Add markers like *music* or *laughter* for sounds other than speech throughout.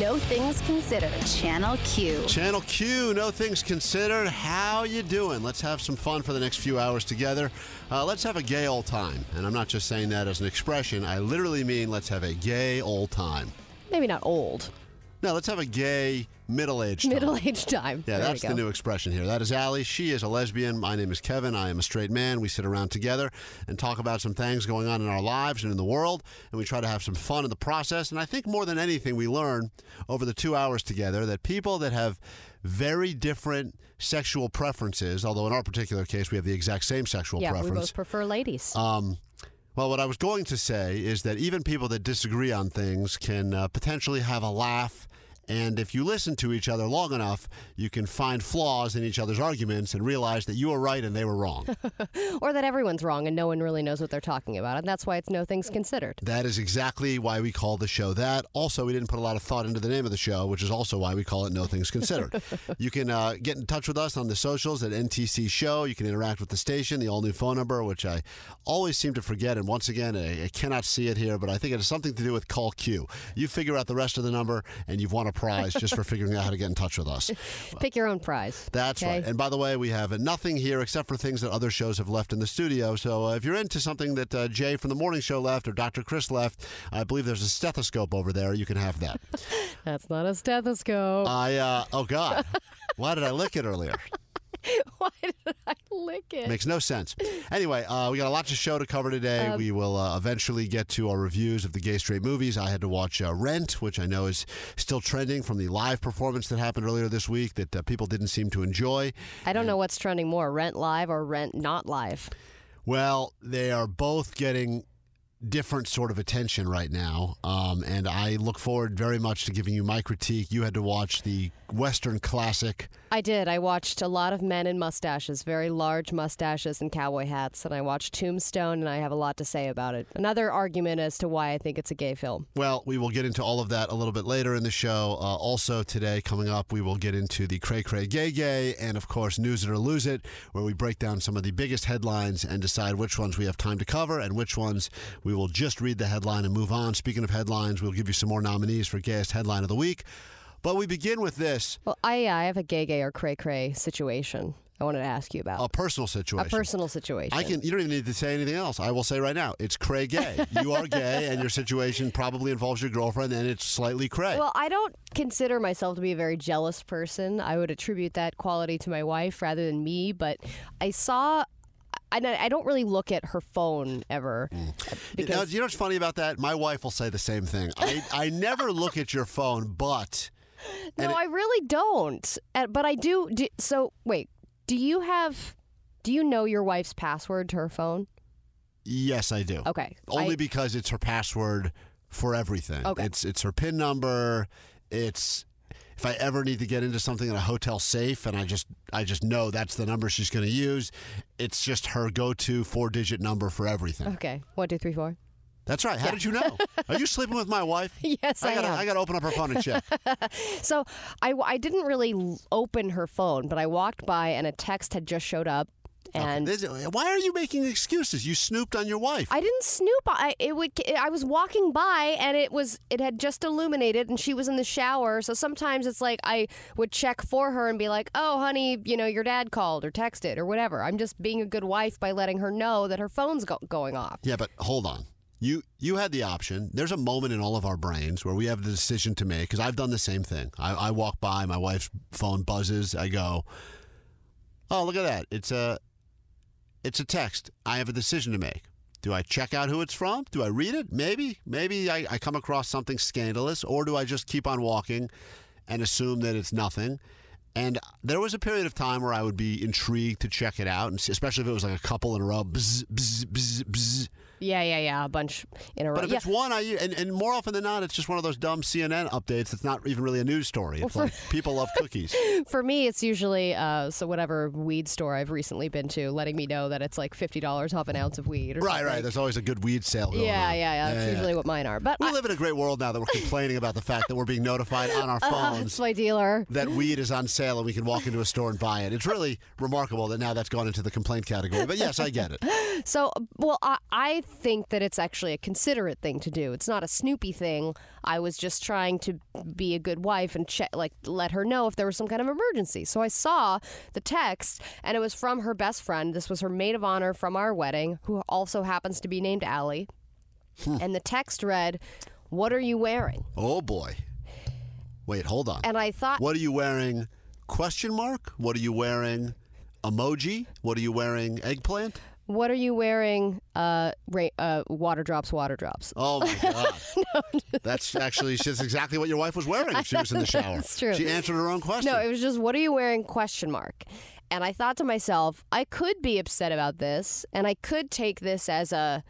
No Things Considered. Channel Q. Channel Q, no things considered. How you doing? Let's have some fun for the next few hours together. Uh, let's have a gay old time. And I'm not just saying that as an expression. I literally mean let's have a gay old time. Maybe not old. No, let's have a gay middle-aged time. Middle aged time. Yeah, There that's the new expression here. That is Allie. She is a lesbian. My name is Kevin. I am a straight man. We sit around together and talk about some things going on in our lives and in the world, and we try to have some fun in the process. And I think more than anything, we learn over the two hours together that people that have very different sexual preferences, although in our particular case, we have the exact same sexual Yeah, we preference. both prefer ladies. Um, well, what I was going to say is that even people that disagree on things can uh, potentially have a laugh. And if you listen to each other long enough, you can find flaws in each other's arguments and realize that you were right and they were wrong. *laughs* or that everyone's wrong and no one really knows what they're talking about. And that's why it's No Things Considered. that is exactly why we call the show that. Also, we didn't put a lot of thought into the name of the show, which is also why we call it No Things Considered. *laughs* you can uh, get in touch with us on the socials at NTC Show. You can interact with the station, the all new phone number, which I always seem to forget. And once again, I, I cannot see it here, but I think it has something to do with call Q. You figure out the rest of the number, and you've won a prize just for figuring out how to get in touch with us. *laughs* Pick your own prize. That's okay? right. And by the way, we have nothing here except for things that other shows have left in the studio. So uh, if you're into something that uh, Jay from the morning show left or Dr. Chris left, I believe there's a stethoscope over there. You can have that. *laughs* That's not a stethoscope. I uh, oh god, why did I lick it earlier? *laughs* *laughs* Why did I lick it? Makes no sense. Anyway, uh, we got a lot to show to cover today. Um, we will uh, eventually get to our reviews of the gay straight movies. I had to watch uh, Rent, which I know is still trending from the live performance that happened earlier this week that uh, people didn't seem to enjoy. I don't know what's trending more Rent Live or Rent Not Live. Well, they are both getting different sort of attention right now. Um, and I look forward very much to giving you my critique. You had to watch the Western classic. I did. I watched a lot of men in mustaches, very large mustaches and cowboy hats, and I watched Tombstone, and I have a lot to say about it. Another argument as to why I think it's a gay film. Well, we will get into all of that a little bit later in the show. Uh, also, today, coming up, we will get into the Cray Cray Gay Gay and, of course, News It or Lose It, where we break down some of the biggest headlines and decide which ones we have time to cover and which ones we will just read the headline and move on. Speaking of headlines, we'll give you some more nominees for Gayest Headline of the Week. But we begin with this Well, I, I have a gay gay or cray cray situation I wanted to ask you about. a personal situation. a personal situation. I can. You don't even need to say anything else. I will say right now, it's cray gay. *laughs* you are gay, and your situation probably involves your girlfriend, and it's slightly cray. Well, I don't consider myself to be a very jealous person. I would attribute that quality to my wife rather than me, but I saw. I I don't really look at her phone ever you, know, you know what's funny about that? My wife will say the same thing. I, I never look at your phone, but no, I really don't. Uh, But I do, do. So wait, do you have? Do you know your wife's password to her phone? yes, I do. Okay, Only I- because it's her password for everything. Okay. It's it's her PIN number. It's if I ever need to get into something in a hotel safe and I just I just know that's the number she's going to use, it's just her go-to four-digit number for everything. Okay, one, two, three, four. That's right. How did you know? *laughs* Are you sleeping with my wife? *laughs* Yes, I, gotta am. I gotta open up her phone and check. *laughs* So I, I didn't really open her phone, but I walked by and a text had just showed up, and This- why are you making excuses? You snooped on your wife. I didn't snoop. I it would. I was walking by and it was. It had just illuminated and she was in the shower. So sometimes it's like I would check for her and be like, "Oh, honey, you know your dad called or texted or whatever." I'm just being a good wife by letting her know that her phone's go- going off. Yeah, but hold on. You you had the option. There's a moment in all of our brains where we have the decision to make. Because I've done the same thing. I, I walk by, my wife's phone buzzes. I go, "Oh, look at that! It's a it's a text. I have a decision to make. Do I check out who it's from? Do I read it? Maybe, maybe I, I come across something scandalous, or do I just keep on walking and assume that it's nothing?" And there was a period of time where I would be intrigued to check it out, and especially if it was like a couple in a row. Bzz, bzz, bzz, bzz. Yeah, yeah, yeah. A bunch in a row. But if yeah. it's one, I and, and more often than not, it's just one of those dumb CNN updates. That's not even really a news story. It's like people love cookies. *laughs* For me, it's usually uh, so whatever weed store I've recently been to, letting me know that it's like fifty dollars off an ounce of weed. Or right, something. right. There's always a good weed sale going Yeah, on. yeah, yeah. That's usually what mine are. But We I, live in a great world now that we're complaining about the fact that we're being notified on our *laughs* uh, phones it's my dealer. that weed is on sale sale and we can walk into a store and buy it. It's really remarkable that now that's gone into the complaint category. But yes, I get it. *laughs* So, well, I, I think that it's actually a considerate thing to do. It's not a snoopy thing. I was just trying to be a good wife and check, like, let her know if there was some kind of emergency. So I saw the text, and it was from her best friend. This was her maid of honor from our wedding, who also happens to be named Allie. And the text read, "What are you wearing?" Oh boy. Wait, hold on. And I thought, What are you wearing? Question mark? What are you wearing? Emoji? What are you wearing? Eggplant? "What are you wearing?" Uh, ra- uh, water drops, water drops. Oh my *laughs* God. That's actually just exactly what your wife was wearing if she was in the *laughs* shower. That's true. She answered her own question. No, it was just, "What are you wearing?" Question mark. And I thought to myself, I could be upset about this, and I could take this as a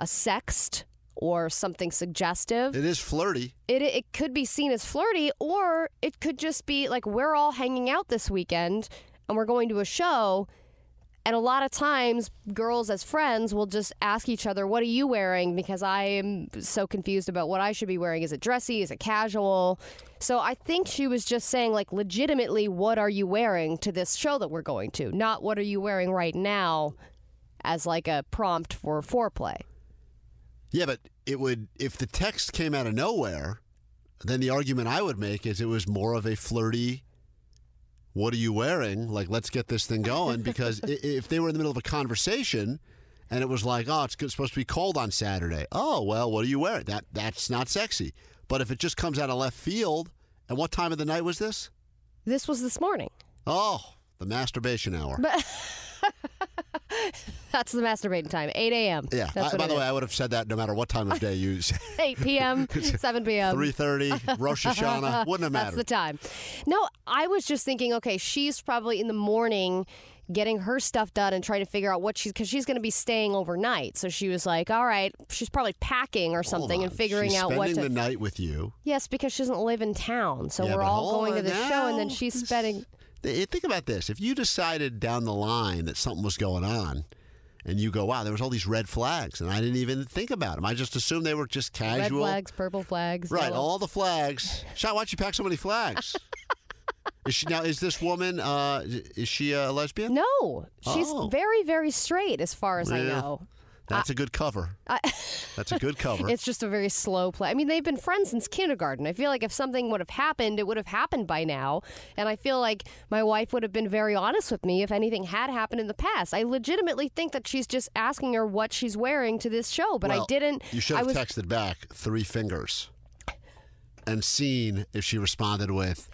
a sext or something suggestive. it is flirty. It it could be seen as flirty, or it could just be like we're all hanging out this weekend and we're going to a show. And a lot of times, girls as friends will just ask each other, What are you wearing? Because I am so confused about what I should be wearing. Is it dressy? Is it casual? So I think she was just saying, like, legitimately, what are you wearing to this show that we're going to? Not what are you wearing right now as like a prompt for foreplay. Yeah, but it would if the text came out of nowhere, then the argument I would make is it was more of a flirty what are you wearing? Like let's get this thing going because if they were in the middle of a conversation and it was like, "Oh, it's supposed to be cold on Saturday." Oh, well, what are you wearing? That that's not sexy. But if it just comes out of left field, and what time of the night was this? This was this morning. Oh, the masturbation hour. *laughs* *laughs* That's the masturbating time, 8 a.m. yeah. That's I- by the is. way, I would have said that no matter what time of day you *laughs* 8 p.m., *laughs* 7 p.m. Three thirty, Rosh Hashanah, wouldn't have mattered. That's the time. No, I was just thinking, okay, she's probably in the morning getting her stuff done and trying to figure out what she's because she's going to be staying overnight. So she was like, all right, she's probably packing or something and figuring She's out what spending to. the night with you. yes, because she doesn't live in town, so Yeah, we're all going to the show, and then she's spending. Th- Think about this. If you decided down the line that something was going on and you go, wow, there was all these red flags and I didn't even think about them. I just assumed they were just casual. Red flags, purple flags. Right, yellow- all the flags. *laughs* Sean, why'd you pack so many flags? is she now is this woman uh is she a lesbian? No, she's Oh. very, very straight as far as I know. That's a good cover. I- That's a good cover. *laughs* It's just a very slow play. I mean, they've been friends since kindergarten. I feel like if something would have happened, it would have happened by now. And I feel like my wife would have been very honest with me if anything had happened in the past. I legitimately think that she's just asking her what she's wearing to this show, but I didn't. You should I have was texted back three fingers and seen if she responded with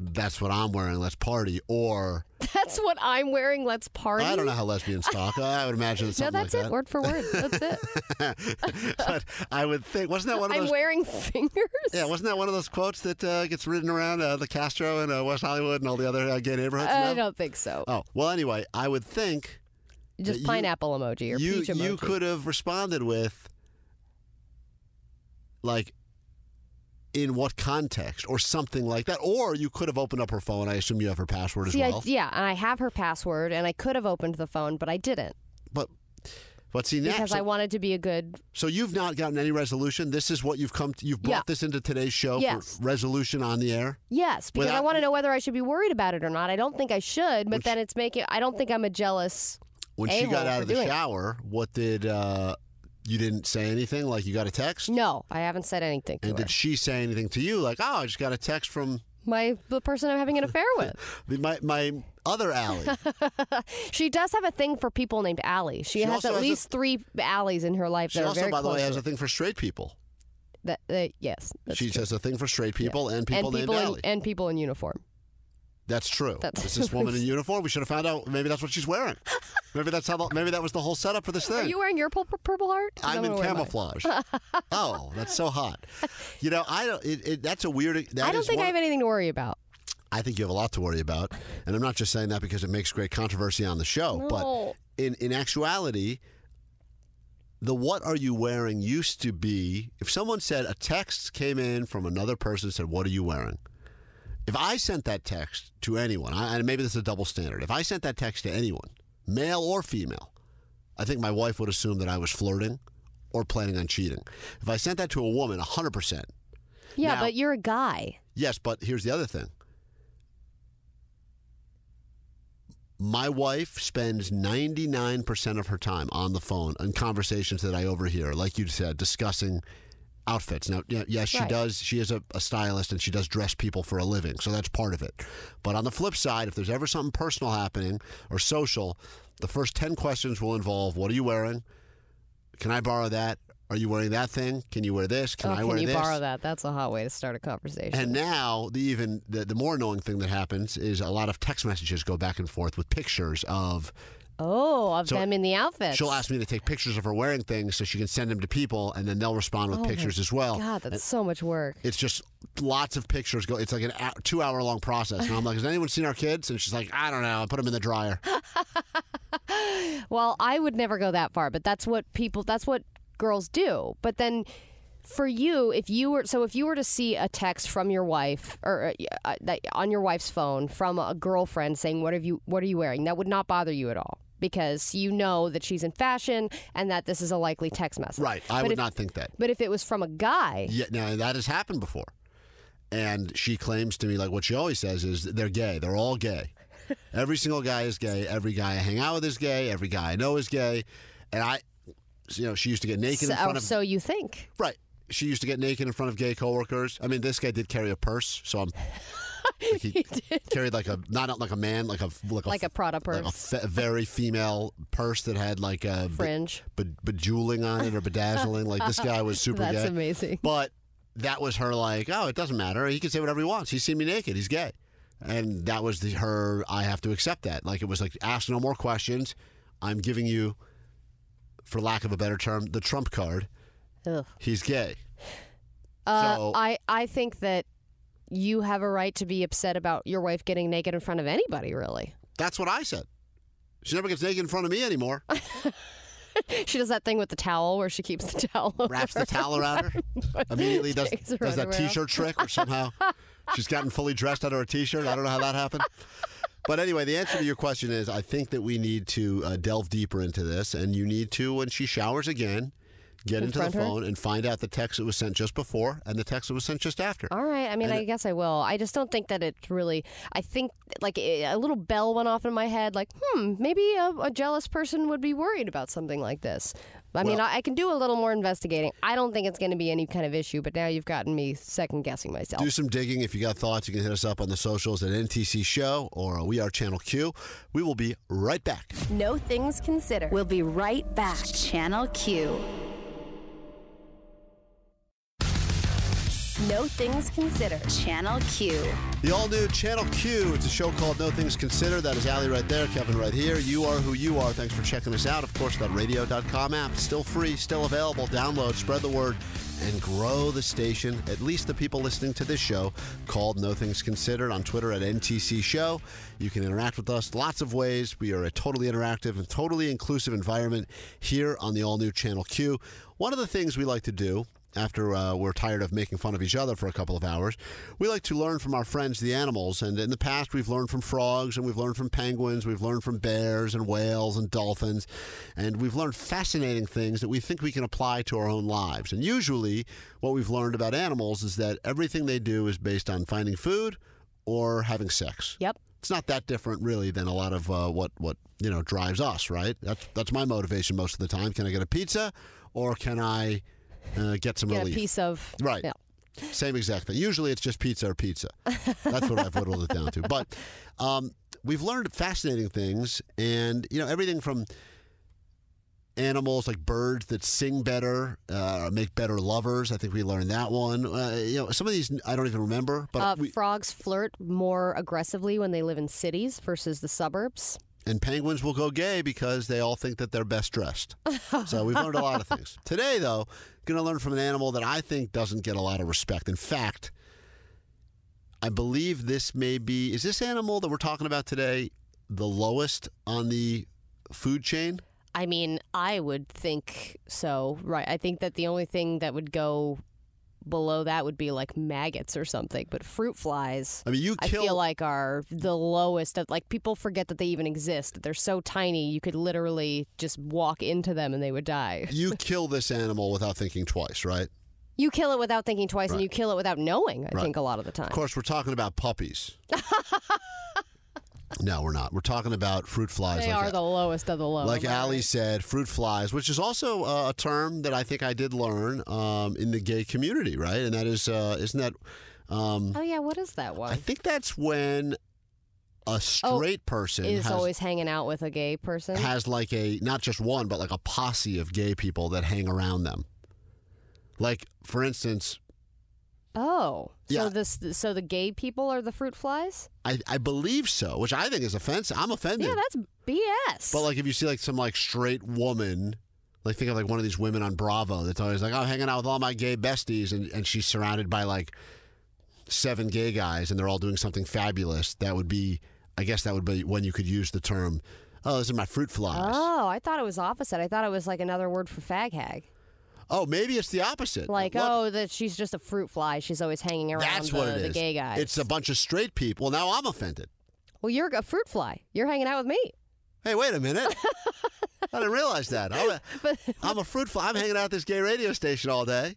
that's what I'm wearing, let's party or *laughs* that's what I'm wearing. Let's party. I don't know how lesbians talk. I would imagine it's *laughs* No, that's like it, word for word. That's it. *laughs* but I would think, wasn't that one of those? I'm wearing fingers. yeah, wasn't that one of those quotes that uh, gets written around uh, the Castro and uh, West Hollywood and all the other uh, gay neighborhoods? I now? don't think so. Oh well. Anyway, I would think Just you- pineapple emoji or you peach emoji. you could have responded with like in what context or something like that, or you could have opened up her phone. I assume you have her password See, as well. I, yeah, and I have her password, and I could have opened the phone, but I didn't But but see now, because so, I wanted to be a good so you've not gotten any resolution. This is what you've come. To, you've brought Yeah. this into today's show Yes. for resolution on the air. Yes, because I want to know whether I should be worried about it or not. I don't think I should, but then it's making. I don't think I'm a jealous. When she got out of the doing it. shower, what did uh, you didn't say anything? Like you got a text, No, I haven't said anything to and her. did she say anything to you? Like, oh, I just got a text from My the person I'm having an affair with. the- *laughs* my my other Allie. *laughs* She does have a thing for people named Allie. She, has also at has a- least three Allies in her life She that are also, very by the way, has a thing for straight people. that, that- yes, that's she has a thing for straight people and people and named people in, Allie. and people in uniform. That's true. That's- Is this woman in *laughs* uniform? We should have found out. Maybe that's what she's wearing. Maybe that's how. The, maybe that was the whole setup for this thing. Are you wearing your purple, purple heart? I'm in gonna wear mine. camouflage. *laughs* oh, that's so hot. You know, I don't. It, it, that's a weird. That I don't is think one- I have anything to worry about. I think you have a lot to worry about, and I'm not just saying that because it makes great controversy on the show. No. But in in actuality, the "What are you wearing?" used to be if someone said a text came in from another person said, "What are you wearing?" If I sent that text to anyone, and maybe this is a double standard. If I sent that text to anyone, male or female, I think my wife would assume that I was flirting or planning on cheating. If I sent that to a woman, 100%. Yeah, Now- but you're a guy. Yes, but here's the other thing. My wife spends 99% of her time on the phone in conversations that I overhear, like you said, discussing outfits. Now, yes, she Right. does. She is a, a stylist and she does dress people for a living, so that's part of it. But on the flip side, if there's ever something personal happening or social, the first 10 questions will involve what are you wearing? Can I borrow that? Are you wearing that thing? Can you wear this? Can oh, I can wear you this? borrow that? That's a hot way to start a conversation. And now, the even the, the more annoying thing that happens is a lot of text messages go back and forth with pictures of. Oh, of So them in the outfits. She'll ask me to take pictures of her wearing things so she can send them to people, and then they'll respond with Oh pictures as well. God, that's so much work. It's just lots of pictures. Go. It's like an hou- two hour long process, and I'm like, "Has anyone seen our kids?" And she's like, "I don't know. I put them in the dryer." *laughs* Well, I would never go that far, but that's what people that's what girls do. But then for you, if you were so if you were to see a text from your wife or uh, uh, that on your wife's phone from a girlfriend saying what have you what are you wearing? That would not bother you at all because you know that she's in fashion and that this is a likely text message. Right. I But would if- not think that. But if it was from a guy, Yeah, now that has happened before. And she claims to me, like what she always says is they're gay. They're all gay. *laughs* Every single guy is gay. Every guy I hang out with is gay. Every guy I know is gay. And I, you know, she used to get naked so, in front of. so you think. right. She used to get naked in front of gay coworkers. I mean, this guy did carry a purse, so I'm. Like he carried like a not like a man, like a like a Like a Prada like a fe- very female purse that had like a be- Fringe. be- bejeweling on it or bedazzling. like this guy was super That's gay. amazing. But that was her like, oh, it doesn't matter. He can say whatever he wants. He's seen me naked. He's gay. And that was the her. I have to accept that. Like it was like, ask no more questions. I'm giving you, for lack of a better term, the trump card. Ugh. He's gay. Uh, So- I I think that you have a right to be upset about your wife getting naked in front of anybody. Really, That's what I said. She never gets naked in front of me anymore. *laughs* she does that thing with the towel where she keeps the *laughs* towel. Wraps the towel around her. *laughs* Immediately does, does that t-shirt trick or somehow she's gotten fully dressed under a t-shirt. I don't know how that happened. But anyway, the answer to your question is I think that we need to uh, delve deeper into this, and you need to, when she showers again, get into the Confront her? phone and find out the text that was sent just before and the text that was sent just after. All right. I mean, And I guess I will. I just don't think that it's really. I think like a a little bell went off in my head. Like, hmm, maybe a, a jealous person would be worried about something like this. I mean, I, I can do a little more investigating. I don't think it's going to be any kind of issue. But now you've gotten me second guessing myself. Do some digging. If you got thoughts, you can hit us up on the socials at NTC Show or We Are Channel Q. We will be right back. No Things Considered. We'll be right back. Channel Q. No Things Considered. Channel Q. The all new Channel Q. It's a show called No Things Considered. That is Allie right there, Kevin right here. You are who you are. Thanks for checking us out. Of course, that radio.com app, still free, still available. Download, spread the word, and grow the station. At least the people listening to this show called No Things Considered on Twitter at NTC Show. You can interact with us lots of ways. We are a totally interactive and totally inclusive environment here on the all new Channel Q. One of the things we like to do after uh, we're tired of making fun of each other for a couple of hours, we like to learn from our friends, the animals. And in the past, we've learned from frogs, and we've learned from penguins, we've learned from bears and whales and dolphins, and we've learned fascinating things that we think we can apply to our own lives. And usually, what we've learned about animals is that everything they do is based on finding food or having sex. Yep. It's not that different, really, than a lot of uh, what what you know drives us, right? That's that's my motivation most of the time. Can I get a pizza, or can I uh, get some Get relief? a piece of Right. Yeah. Same exact thing. Usually it's just pizza or pizza. That's what I've whittled it down to. But um, we've learned fascinating things, and you know everything from animals like birds that sing better, uh, make better lovers. I think we learned that one. Uh, you know, some of these I don't even remember, but Uh, we, frogs flirt more aggressively when they live in cities versus the suburbs. And penguins will go gay because they all think that they're best dressed. so we've learned a lot of things. *laughs* Today, though, going to learn from an animal that I think doesn't get a lot of respect. In fact, I believe this may be is this animal that we're talking about today the lowest on the food chain? I mean, I would think so. Right. I think that the only thing that would go below that would be like maggots or something. But fruit flies, I mean, you I feel like are the lowest. Of, like people forget that they even exist. They're so tiny, you could literally just walk into them and they would die. you *laughs* kill this animal without thinking twice, right? You kill it without thinking twice, and you kill it without knowing. I Right. think a lot of the time. Of course, we're talking about puppies. *laughs* no, we're not. We're talking about fruit flies. They like are the lowest of the low. like am I Allie said, fruit flies, which is also uh, a term that I think I did learn um, in the gay community, right? And that is, uh, isn't that? Um, Oh yeah, what is that one? I think that's when a straight person Oh, is has, always hanging out with a gay person. has like a not just one, but like a posse of gay people that hang around them. Like, for instance, oh, Yeah. so this so the gay people are the fruit flies? I, I believe so, which I think is offensive. I'm offended. Yeah, that's BS. But like if you see like some like straight woman, like think of like one of these women on Bravo that's always like, I'm hanging out with all my gay besties and, and she's surrounded by like seven gay guys and they're all doing something fabulous, that would be I guess that would be when you could use the term, Oh, those are my fruit flies. oh, I thought it was opposite. I thought it was like another word for fag hag. Oh, maybe it's the opposite. Like, Look, oh, that she's just a fruit fly. She's always hanging around that's the, what it is. the gay guys. It's a bunch of straight people. Now I'm offended. well, you're a fruit fly. You're hanging out with me. Hey, wait a minute. *laughs* I didn't realize that. I'm a, But I'm a fruit fly. I'm hanging out at this gay radio station all day.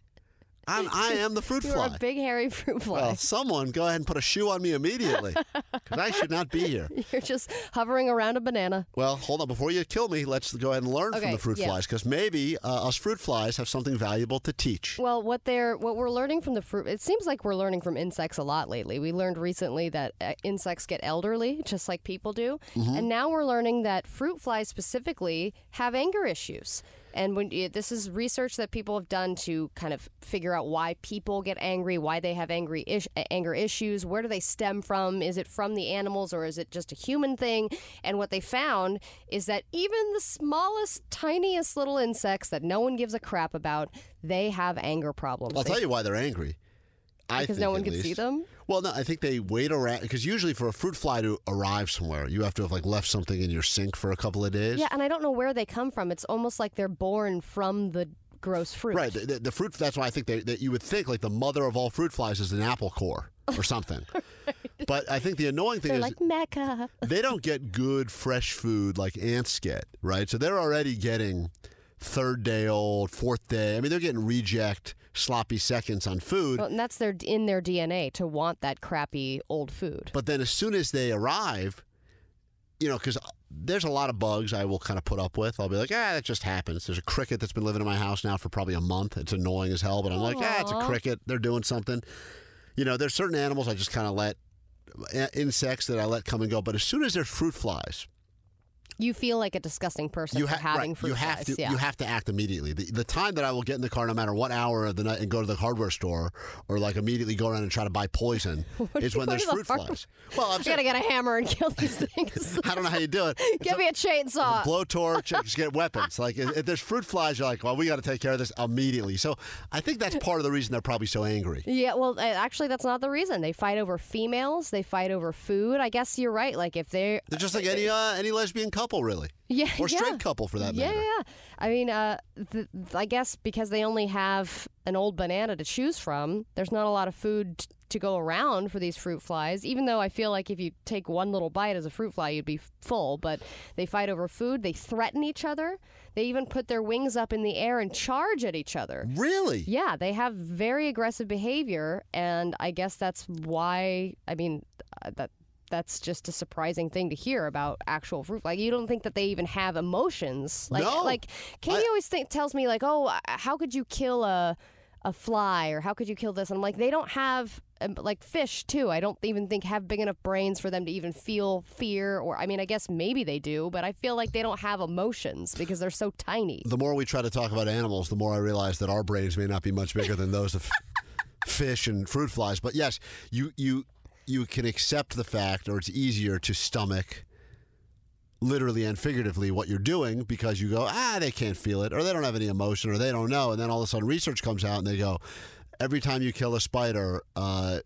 I'm, I *laughs* am the fruit you're fly. a big hairy fruit fly. Well, someone go ahead and put a shoe on me immediately *laughs* because I should not be here. *laughs* You're just hovering around a banana. Well, hold on. Before you kill me, let's go ahead and learn from the fruit yeah. flies because maybe uh, us fruit flies have something valuable to teach. Well, what they're what we're learning from the fruit, it seems like we're learning from insects a lot lately. We learned recently that uh, insects get elderly, just like people do, Mm-hmm. and now we're learning that fruit flies specifically have anger issues. And when this is research that people have done to kind of figure out why people get angry, why they have angry ish, anger issues, where do they stem from? Is it from the animals or is it just a human thing? And what they found is that even the smallest, tiniest little insects that no one gives a crap about, they have anger problems. I'll They tell you why they're angry. I because no one can see them. Well, no, I think they wait around because usually for a fruit fly to arrive somewhere, you have to have like left something in your sink for a couple of days. Yeah, and I don't know where they come from. It's almost like they're born from the gross fruit. Right. The, the, the fruit. That's why I think they, that you would think like the mother of all fruit flies is an apple core or *laughs* something. But I think the annoying thing They're is like Mecca. they don't get good fresh food like ants get, right? So they're already getting third day old, fourth day. I mean, they're getting reject sloppy seconds on food. Well, and that's their in their DNA to want that crappy old food. But then as soon as they arrive, you know, because there's a lot of bugs I will kind of put up with. I'll be like, ah, that just happens. There's a cricket that's been living in my house now for probably a month. It's annoying as hell, but I'm like, ah, it's a cricket. They're doing something. You know, there's certain animals I just kind of let, uh, insects that I let come and go. But as soon as there's fruit flies, You feel like a disgusting person you, for having right, fruit you have flies. to yeah. you have to act immediately. The, the time that I will get in the car, no matter what hour of the night, and go to the hardware store or like immediately go around and try to buy poison, *laughs* is when there's to the fruit hardware- flies. Well, I'm *laughs* I saying, gotta get a hammer and kill these *laughs* things. I don't know how you do it. Give me a chainsaw. blowtorch, or just get weapons. Like if, if there's fruit flies, you're like, well, we got to take care of this immediately. So I think that's part of the reason they're probably so angry. Yeah, well, actually, that's not the reason. They fight over females. They fight over food. I guess you're right. Like if they're They're just like any uh, any lesbian couple, really, yeah, or yeah. straight couple for that Yeah, matter. yeah. yeah. I mean, uh, th- I guess because they only have an old banana to choose from, there's not a lot of food t- to go around for these fruit flies. Even though I feel like if you take one little bite as a fruit fly, you'd be full. But they fight over food. They threaten each other. They even put their wings up in the air and charge at each other. Really? Yeah, they have very aggressive behavior, and I guess that's why. I mean, uh, that that's just a surprising thing to hear about actual fruit. Like you don't think that they even have emotions. Like, No. like Katie always think, tells me like, oh, uh, how could you kill a a fly or how could you kill this? And I'm like, they don't have. um, Like fish too, I don't even think have big enough brains for them to even feel fear. Or I mean, I guess maybe they do, but I feel like they don't have emotions because they're so tiny. The more we try to talk about animals, the more I realize that our brains may not be much bigger than those of *laughs* fish and fruit flies. But yes, you you you can accept the fact, or it's easier to stomach literally and figuratively what you're doing because you go, ah, they can't feel it, or they don't have any emotion, or they don't know. And then all of a sudden, research comes out and they go, every time you kill a spider, uh,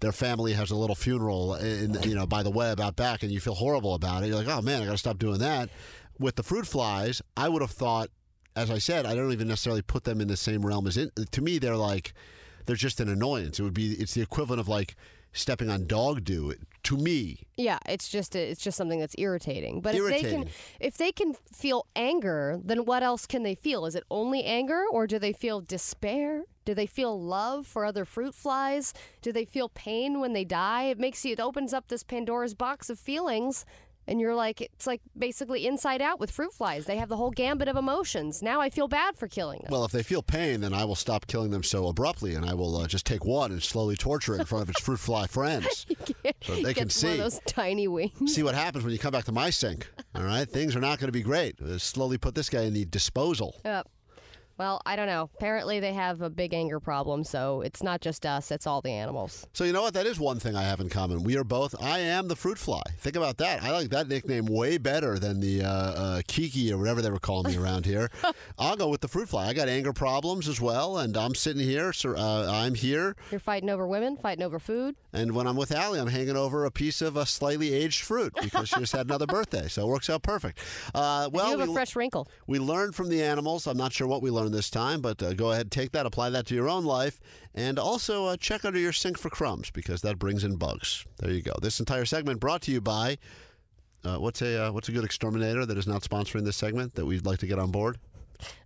their family has a little funeral, in, you know, by the web out back, and you feel horrible about it. You're like, oh man, I got to stop doing that. With the fruit flies, I would have thought, as I said, I don't even necessarily put them in the same realm as in. To me, they're like, they're just an annoyance. It would be, it's the equivalent of like stepping on dog do. To me, Yeah, it's just it's just something that's irritating. But if they can if they can feel anger, then what else can they feel? Is it only anger or do they feel despair? Do they feel love for other fruit flies? Do they feel pain when they die? It makes you, it opens up this Pandora's box of feelings. And you're like, it's like basically inside out with fruit flies. They have the whole gambit of emotions. Now I feel bad for killing them. Well, if they feel pain, then I will stop killing them so abruptly, and I will uh, just take one and slowly torture it in front of its fruit fly friends, *laughs* so they can see those tiny wings. see what happens when you come back to my sink. All right, things are not going to be great. Uh, slowly put this guy in the disposal. Yep. Well, I don't know. Apparently, they have a big anger problem, so it's not just us; it's all the animals. So you know what? That is one thing I have in common. We are both. I am the fruit fly. Think about that. I like that nickname way better than the uh, uh, Kiki or whatever they were calling me around here. *laughs* I'll go with the fruit fly. I got anger problems as well, and I'm sitting here. So uh, I'm here, You're fighting over women, fighting over food. and when I'm with Allie, I'm hanging over a piece of a slightly aged fruit because she just had another birthday. So it works out perfect. Uh, well, you have we- a fresh wrinkle. we learned from the animals. I'm not sure what we learned this time, but uh, go ahead, take that, apply that to your own life, and also uh, check under your sink for crumbs because that brings in bugs. There you go. This entire segment brought to you by uh, what's a uh, what's a good exterminator that is not sponsoring this segment that we'd like to get on board.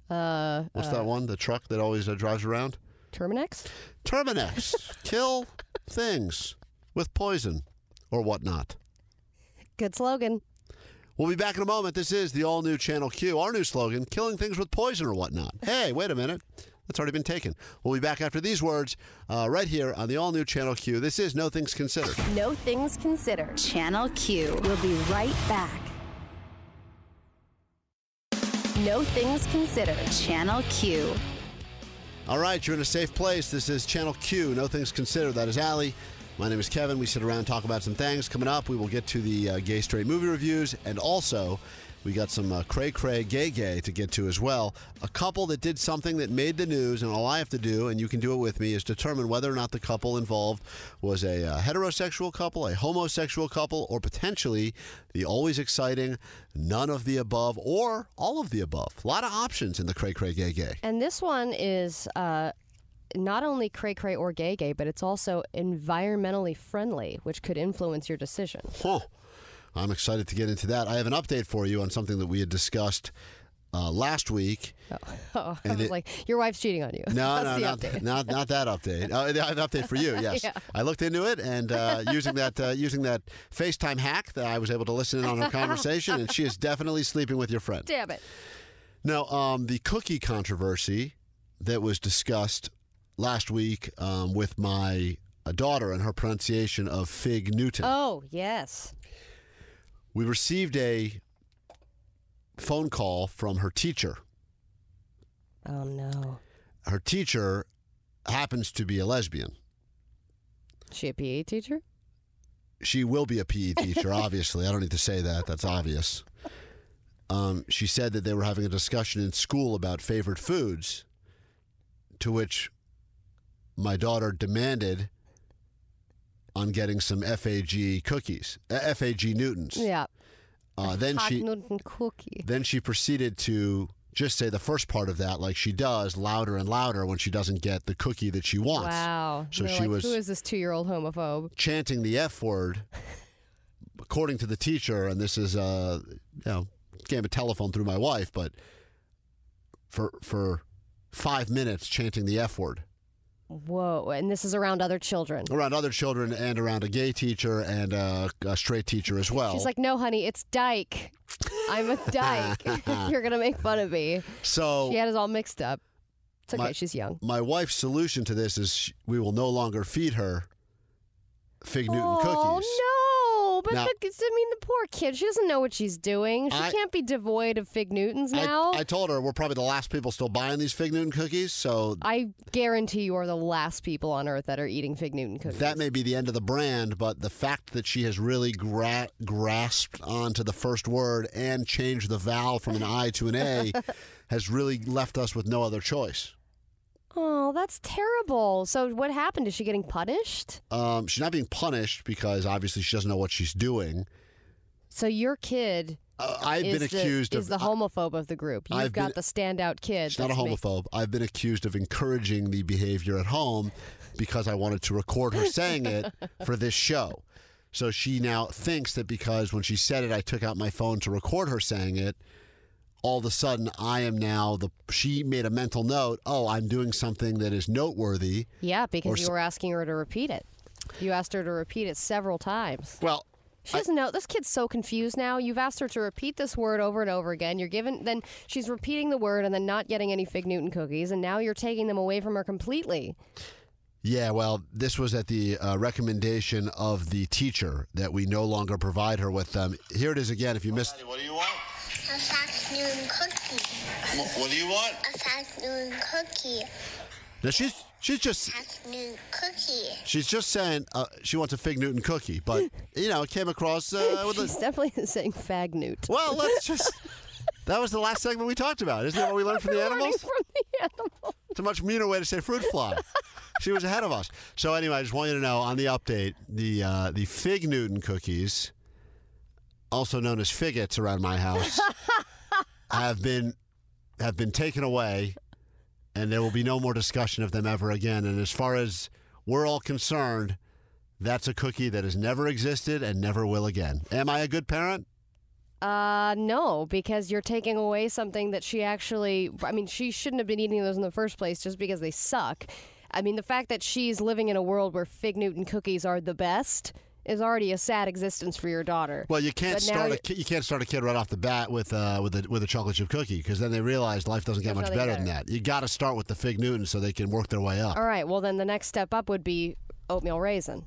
Uh, What's that one? The truck that always uh, drives around. Terminix? Terminix. *laughs* Kill things with poison or whatnot. Good slogan. We'll be back in a moment. This is the all new Channel Q, our new slogan killing things with poison or whatnot. Hey, wait a minute. That's already been taken. We'll be back after these words uh, right here on the all new Channel Q. This is No Things Considered. No Things Considered. Channel Q. We'll be right back. No Things Considered. Channel Q. All right, you're in a safe place. This is Channel Q, No Things Considered. That is Allie. My name is Kevin. We sit around talk about some things. Coming up, we will get to the uh, gay straight movie reviews, and also we got some uh, cray cray gay gay to get to as well. A couple that did something that made the news, and all I have to do, and you can do it with me, is determine whether or not the couple involved was a uh, heterosexual couple, a homosexual couple, or potentially the always exciting none of the above or all of the above. A lot of options in the cray cray gay gay. And this one is uh, not only cray cray or gay gay, but it's also environmentally friendly, which could influence your decision. Huh. I'm excited to get into that. I have an update for you on something that we had discussed uh, last week. Oh, *laughs* I was it- like, your wife's cheating on you. No, *laughs* no, not, update. not not that update. Uh, I have an update for you. *laughs* Yes, Yeah. I looked into it and uh, using that uh, using that FaceTime hack that I was able to listen in on her conversation, and she is definitely sleeping with your friend. Damn it. Now, um, the cookie controversy that was discussed last week um, with my uh, daughter and her pronunciation of Fig Newton. Oh, yes. we received a phone call from her teacher. Oh, no. Her teacher happens to be a lesbian. Is she a PE teacher? She will be a PE teacher, *laughs* obviously. I don't need to say that. That's obvious. Um, she said that they were having a discussion in school about favorite foods, to which my daughter demanded on getting some FAG cookies, uh, FAG Newtons. Yeah. Uh, then Hot she Newton cookie. Then she proceeded to just say the first part of that, like she does, louder and louder when she doesn't get the cookie that she wants. Wow. So They're she like, was Who is this two year old homophobe? chanting the F word, according to the teacher, and this is, uh, you know, game of telephone through my wife, but for for five minutes chanting the F word Whoa. And this is around other children. around other children and around a gay teacher and a, a straight teacher as well. She's like, no, honey, it's Dyke. I'm a Dyke. *laughs* *laughs* You're going to make fun of me. so She had us all mixed up. It's okay. My- she's young. my wife's solution to this is sh- we will no longer feed her Fig Newton cookies. oh, cookies. no. But Now- the, I mean, the poor kid, she doesn't know what she's doing. She I- can't be devoid of Fig Newtons I, now. I told her we're probably the last people still buying these Fig Newton cookies, so I guarantee you are the last people on earth that are eating Fig Newton cookies. that may be the end of the brand. But the fact that she has really gra- grasped onto the first word and changed the vowel from an I to an A *laughs* has really left us with no other choice. Oh, that's terrible. So what happened? Is she getting punished? Um, she's not being punished because obviously she doesn't know what she's doing. So your kid Uh, I've is, been the, accused is of the homophobe of the group. You've I've got been- the standout kid. She's not a homophobe. I've been accused of encouraging the behavior at home because I wanted to record her saying it *laughs* for this show. So she now thinks that because when she said it, I took out my phone to record her saying it, all of a sudden I am now the. She made a mental note. Oh, I'm doing something that is noteworthy. Yeah, Or because you were asking her to repeat it. You asked her to repeat it several times. Well, She doesn't know. This kid's so confused now. You've asked her to repeat this word over and over again. You're given, then she's repeating the word and then not getting any Fig Newton cookies, and now you're taking them away from her completely. Yeah, well, this was at the uh, recommendation of the teacher that we no longer provide her with them. Here it is again. If you missed, What do you want? A fat noon cookie. What, what do you want? A fat noon cookie. now she's she's just Fat noon cookie. she's just saying uh, she wants a fig Newton cookie, but *laughs* you know it came across uh, with She's a. definitely *laughs* saying fag newt. Well, let's just. That was the last segment we talked about. Isn't that what we learned from the *laughs* animals? From the animals. It's a much meaner way to say fruit fly. she was ahead of us. So anyway, I just want you to know on the update, the uh, the fig Newton cookies, also known as figgots around my house, *laughs* have been have been taken away, and there will be no more discussion of them ever again. And as far as we're all concerned, that's a cookie that has never existed and never will again. Am I a good parent? Uh, no, because you're taking away something that she actually. I mean, she shouldn't have been eating those in the first place just because they suck. I mean, the fact that she's living in a world where Fig Newton cookies are the best is already a sad existence for your daughter. Well, you can't start a you're- ki- you can't start a kid right off the bat with uh, with a with a chocolate chip cookie because then they realize life doesn't get much nothing better, than that. You got to start with the fig Newton so they can work their way up. All right, well, then the next step up would be oatmeal raisin.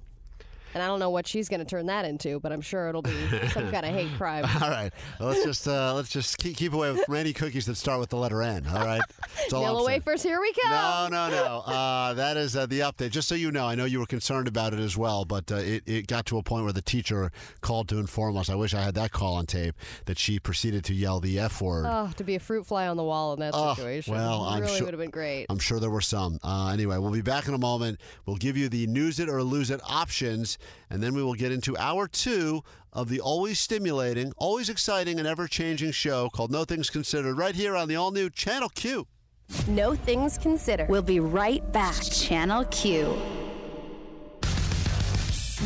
And I don't know what she's going to turn that into, but I'm sure it'll be some kind of *laughs* hate crime. All right, well, let's just uh, let's just keep, keep away from any cookies that start with the letter N. All right, all Yellow wafers, here we go. No, no, no. Uh, that is uh, the update. Just so you know, I know you were concerned about it as well, but uh, it, it got to a point where the teacher called to inform us. I wish I had that call on tape that she proceeded to yell the F word. Oh, to be a fruit fly on the wall in that Oh, situation. well, I'm really sure- would have been great. I'm sure there were some. Uh, anyway, we'll be back in a moment. We'll give you the news it or lose it options, and then we will get into hour two of the always stimulating, always exciting, and ever changing show called No Things Considered right here on the all new Channel Q. No Things Considered. We'll be right back. Channel Q.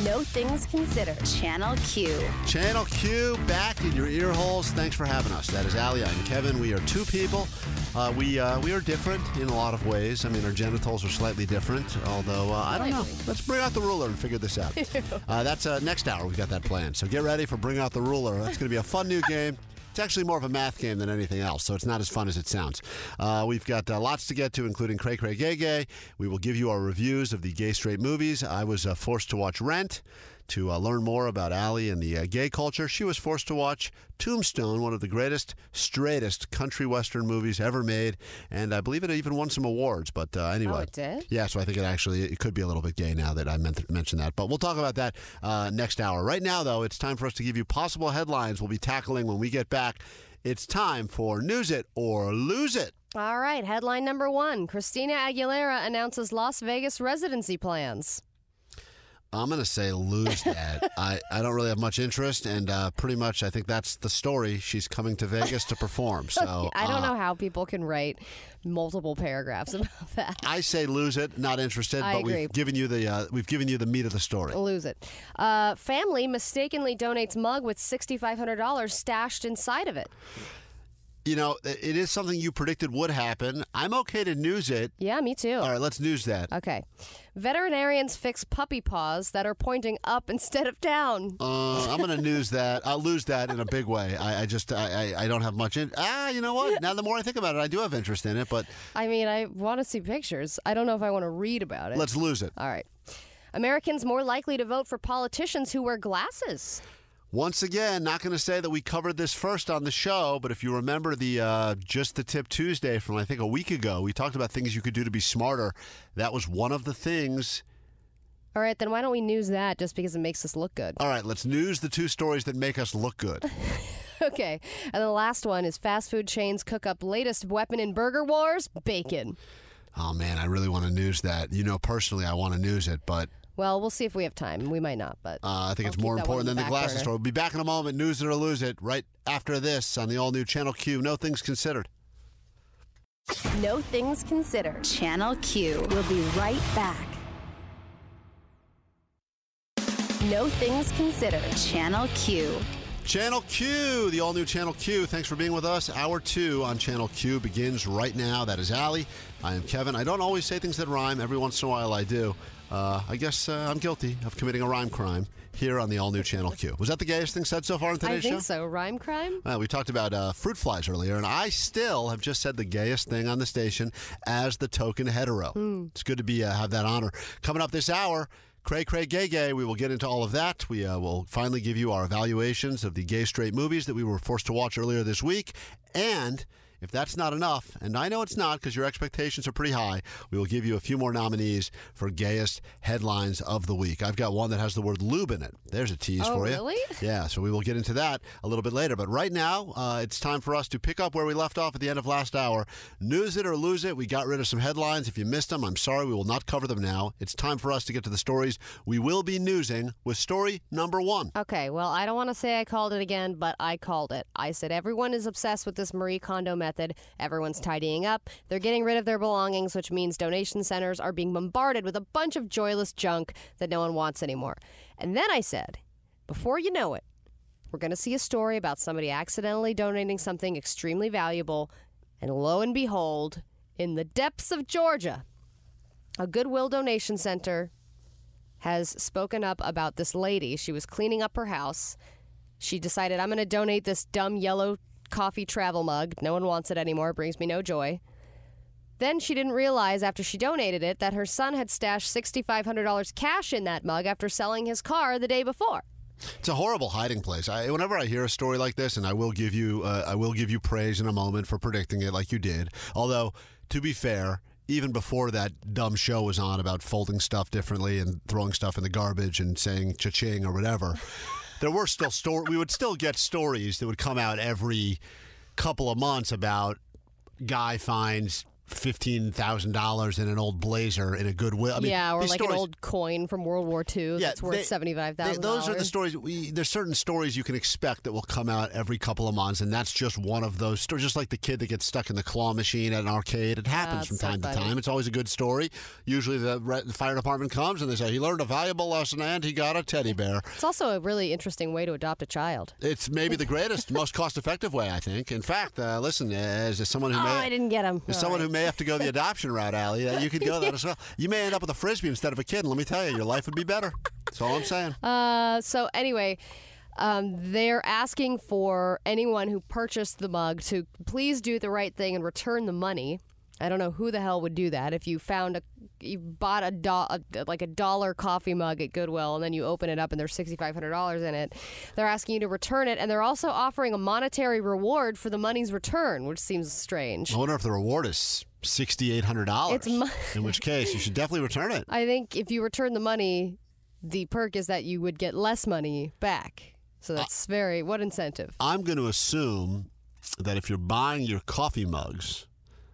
No Things Considered. Channel Q. Channel Q back in your ear holes. Thanks for having us. That is Allie. I'm Kevin. We are two people. Uh, we uh, we are different in a lot of ways. I mean, our genitals are slightly different. Although uh, I don't know. Let's bring out the ruler and figure this out. *laughs* uh, that's uh, next hour. We've got that planned. So get ready for bring out the ruler. That's going to be a fun new game. It's actually more of a math game than anything else, so it's not as fun as it sounds. Uh, we've got uh, lots to get to, including Cray Cray Gay Gay. We will give you our reviews of the gay straight movies. I was uh, forced to watch Rent to uh, learn more about Allie and the uh, gay culture. She was forced to watch Tombstone, one of the greatest, straightest country western movies ever made, and I believe it even won some awards. But uh, anyway, Oh, it did? yeah, so I think it actually it could be a little bit gay now that I meant to mention that. But we'll talk about that uh, next hour. Right now, though, it's time for us to give you possible headlines we'll be tackling when we get back. It's time for News It or Lose It. All right, headline number one Christina Aguilera announces Las Vegas residency plans. I'm going to say lose *laughs* that. I, I don't really have much interest, and uh, pretty much I think that's the story. She's coming to Vegas to perform. So *laughs* I don't uh, know how people can write multiple paragraphs *laughs* about that. I say lose it. Not interested, I but agree. we've given you the uh, we've given you the meat of the story. Lose it. Uh, family mistakenly donates mug with $6,500 stashed inside of it. You know, it is something you predicted would happen. I'm okay to news it. Yeah, me too. All right, let's news that. Okay. Veterinarians fix puppy paws that are pointing up *laughs* instead of down. Uh, I'm going to news that. I'll lose that in a big way. I, I just I, I I don't have much in. Ah, you know what? *laughs* Now the more I think about it, I do have interest in it. But I mean, I want to see pictures. I don't know if I want to read about it. let's lose it. All right. Americans more likely to vote for politicians who wear glasses. Once again, not going to say that we covered this first on the show, but if you remember the uh, just the tip Tuesday from I think a week ago, we talked about things you could do to be smarter. That was one of the things. All right, then why don't we news that just because it makes us look good? All right, let's news the two stories that make us look good. *laughs* Okay. And the last one is fast food chains cook up latest weapon in burger wars bacon. Oh man, I really want to news that. You know, personally, I want to news it, but Well, we'll see if we have time. We might not, but uh, I think I'll it's more important than the back glasses store. We'll be back in a moment. News it or lose it right after this on the all new Channel Q. No things considered. No Things Considered. Channel Q. We'll be right back. No Things Considered. Channel Q. Channel Q, the all new Channel Q. Thanks for being with us. Hour two on Channel Q begins right now. That is Allie. I am Kevin. I don't always say things that rhyme. Every once in a while I do. Uh, I guess uh, I'm guilty of committing a rhyme crime here on the all new Channel Q. Was that the gayest thing said so far on I today's think show? so. Rhyme crime? Uh, we talked about uh, fruit flies earlier, and I still have just said the gayest thing on the station as the token hetero. It's good to be uh, have that honor. Coming up this hour, Cray Cray Gay Gay. We will get into all of that. We uh, will finally give you our evaluations of the gay straight movies that we were forced to watch earlier this week, and. If that's not enough, and I know it's not because your expectations are pretty high, we will give you a few more nominees for gayest headlines of the week. I've got one that has the word lube in it. There's a tease Oh, for you. really? *laughs* Yeah, so we will get into that a little bit later. But right now, uh, it's time for us to pick up where we left off at the end of last hour. News it or lose it. We got rid of some headlines. If you missed them, I'm sorry. We will not cover them now. It's time for us to get to the stories we will be newsing with story number one. Okay, well, I don't want to say I called it again, but I called it. I said everyone is obsessed with this Marie Kondo method. Everyone's tidying up. They're getting rid of their belongings, which means donation centers are being bombarded with a bunch of joyless junk that no one wants anymore. And then I said, before you know it, we're going to see a story about somebody accidentally donating something extremely valuable. And lo and behold, in the depths of Georgia, a Goodwill donation center has spoken up about this lady. She was cleaning up her house. She decided, I'm going to donate this dumb yellow coffee travel mug. No one wants it anymore. It brings me no joy. Then she didn't realize after she donated it that her son had stashed $6,500 cash in that mug after selling his car the day before. It's a horrible hiding place. I, whenever I hear a story like this, and I will give you, uh, I will give you praise in a moment for predicting it like you did. Although, to be fair, even before that dumb show was on about folding stuff differently and throwing stuff in the garbage and saying cha-ching or whatever, there were still story. We would still get stories that would come out every couple of months about guy finds fifteen thousand dollars in an old blazer in a Goodwill. I mean, yeah, or like an old coin from World War II that's worth they- seventy-five. Those are the stories. We, there's certain stories you can expect that will come out every couple of months, and that's just one of those stories. Just like the kid that gets stuck in the claw machine at an arcade, it happens that's from time to time. It's always a good story. Usually, the, re- the fire department comes and they say he learned a valuable lesson and he got a teddy bear. It's also a really interesting way to adopt a child. It's maybe the greatest, most cost-effective way, I think. In fact, uh, listen, as, someone who Oh, may I didn't get him. as someone who may have to go the adoption route, Allie, you could go that as well. You may end up with a frisbee instead of a kid. And let me tell you, your life would be better. That's all I'm saying. Uh, so anyway, um, they're asking for anyone who purchased the mug to please do the right thing and return the money. I don't know who the hell would do that. If you found a, you bought a, do, a like a dollar coffee mug at Goodwill, and then you open it up and there's sixty five hundred dollars in it, they're asking you to return it, and they're also offering a monetary reward for the money's return, which seems strange. I wonder if the reward is sixty-eight hundred dollars. It's mo- in which case you should definitely return it. I think if you return the money, the perk is that you would get less money back. So that's very what incentive? I'm going to assume that if you're buying your coffee mugs,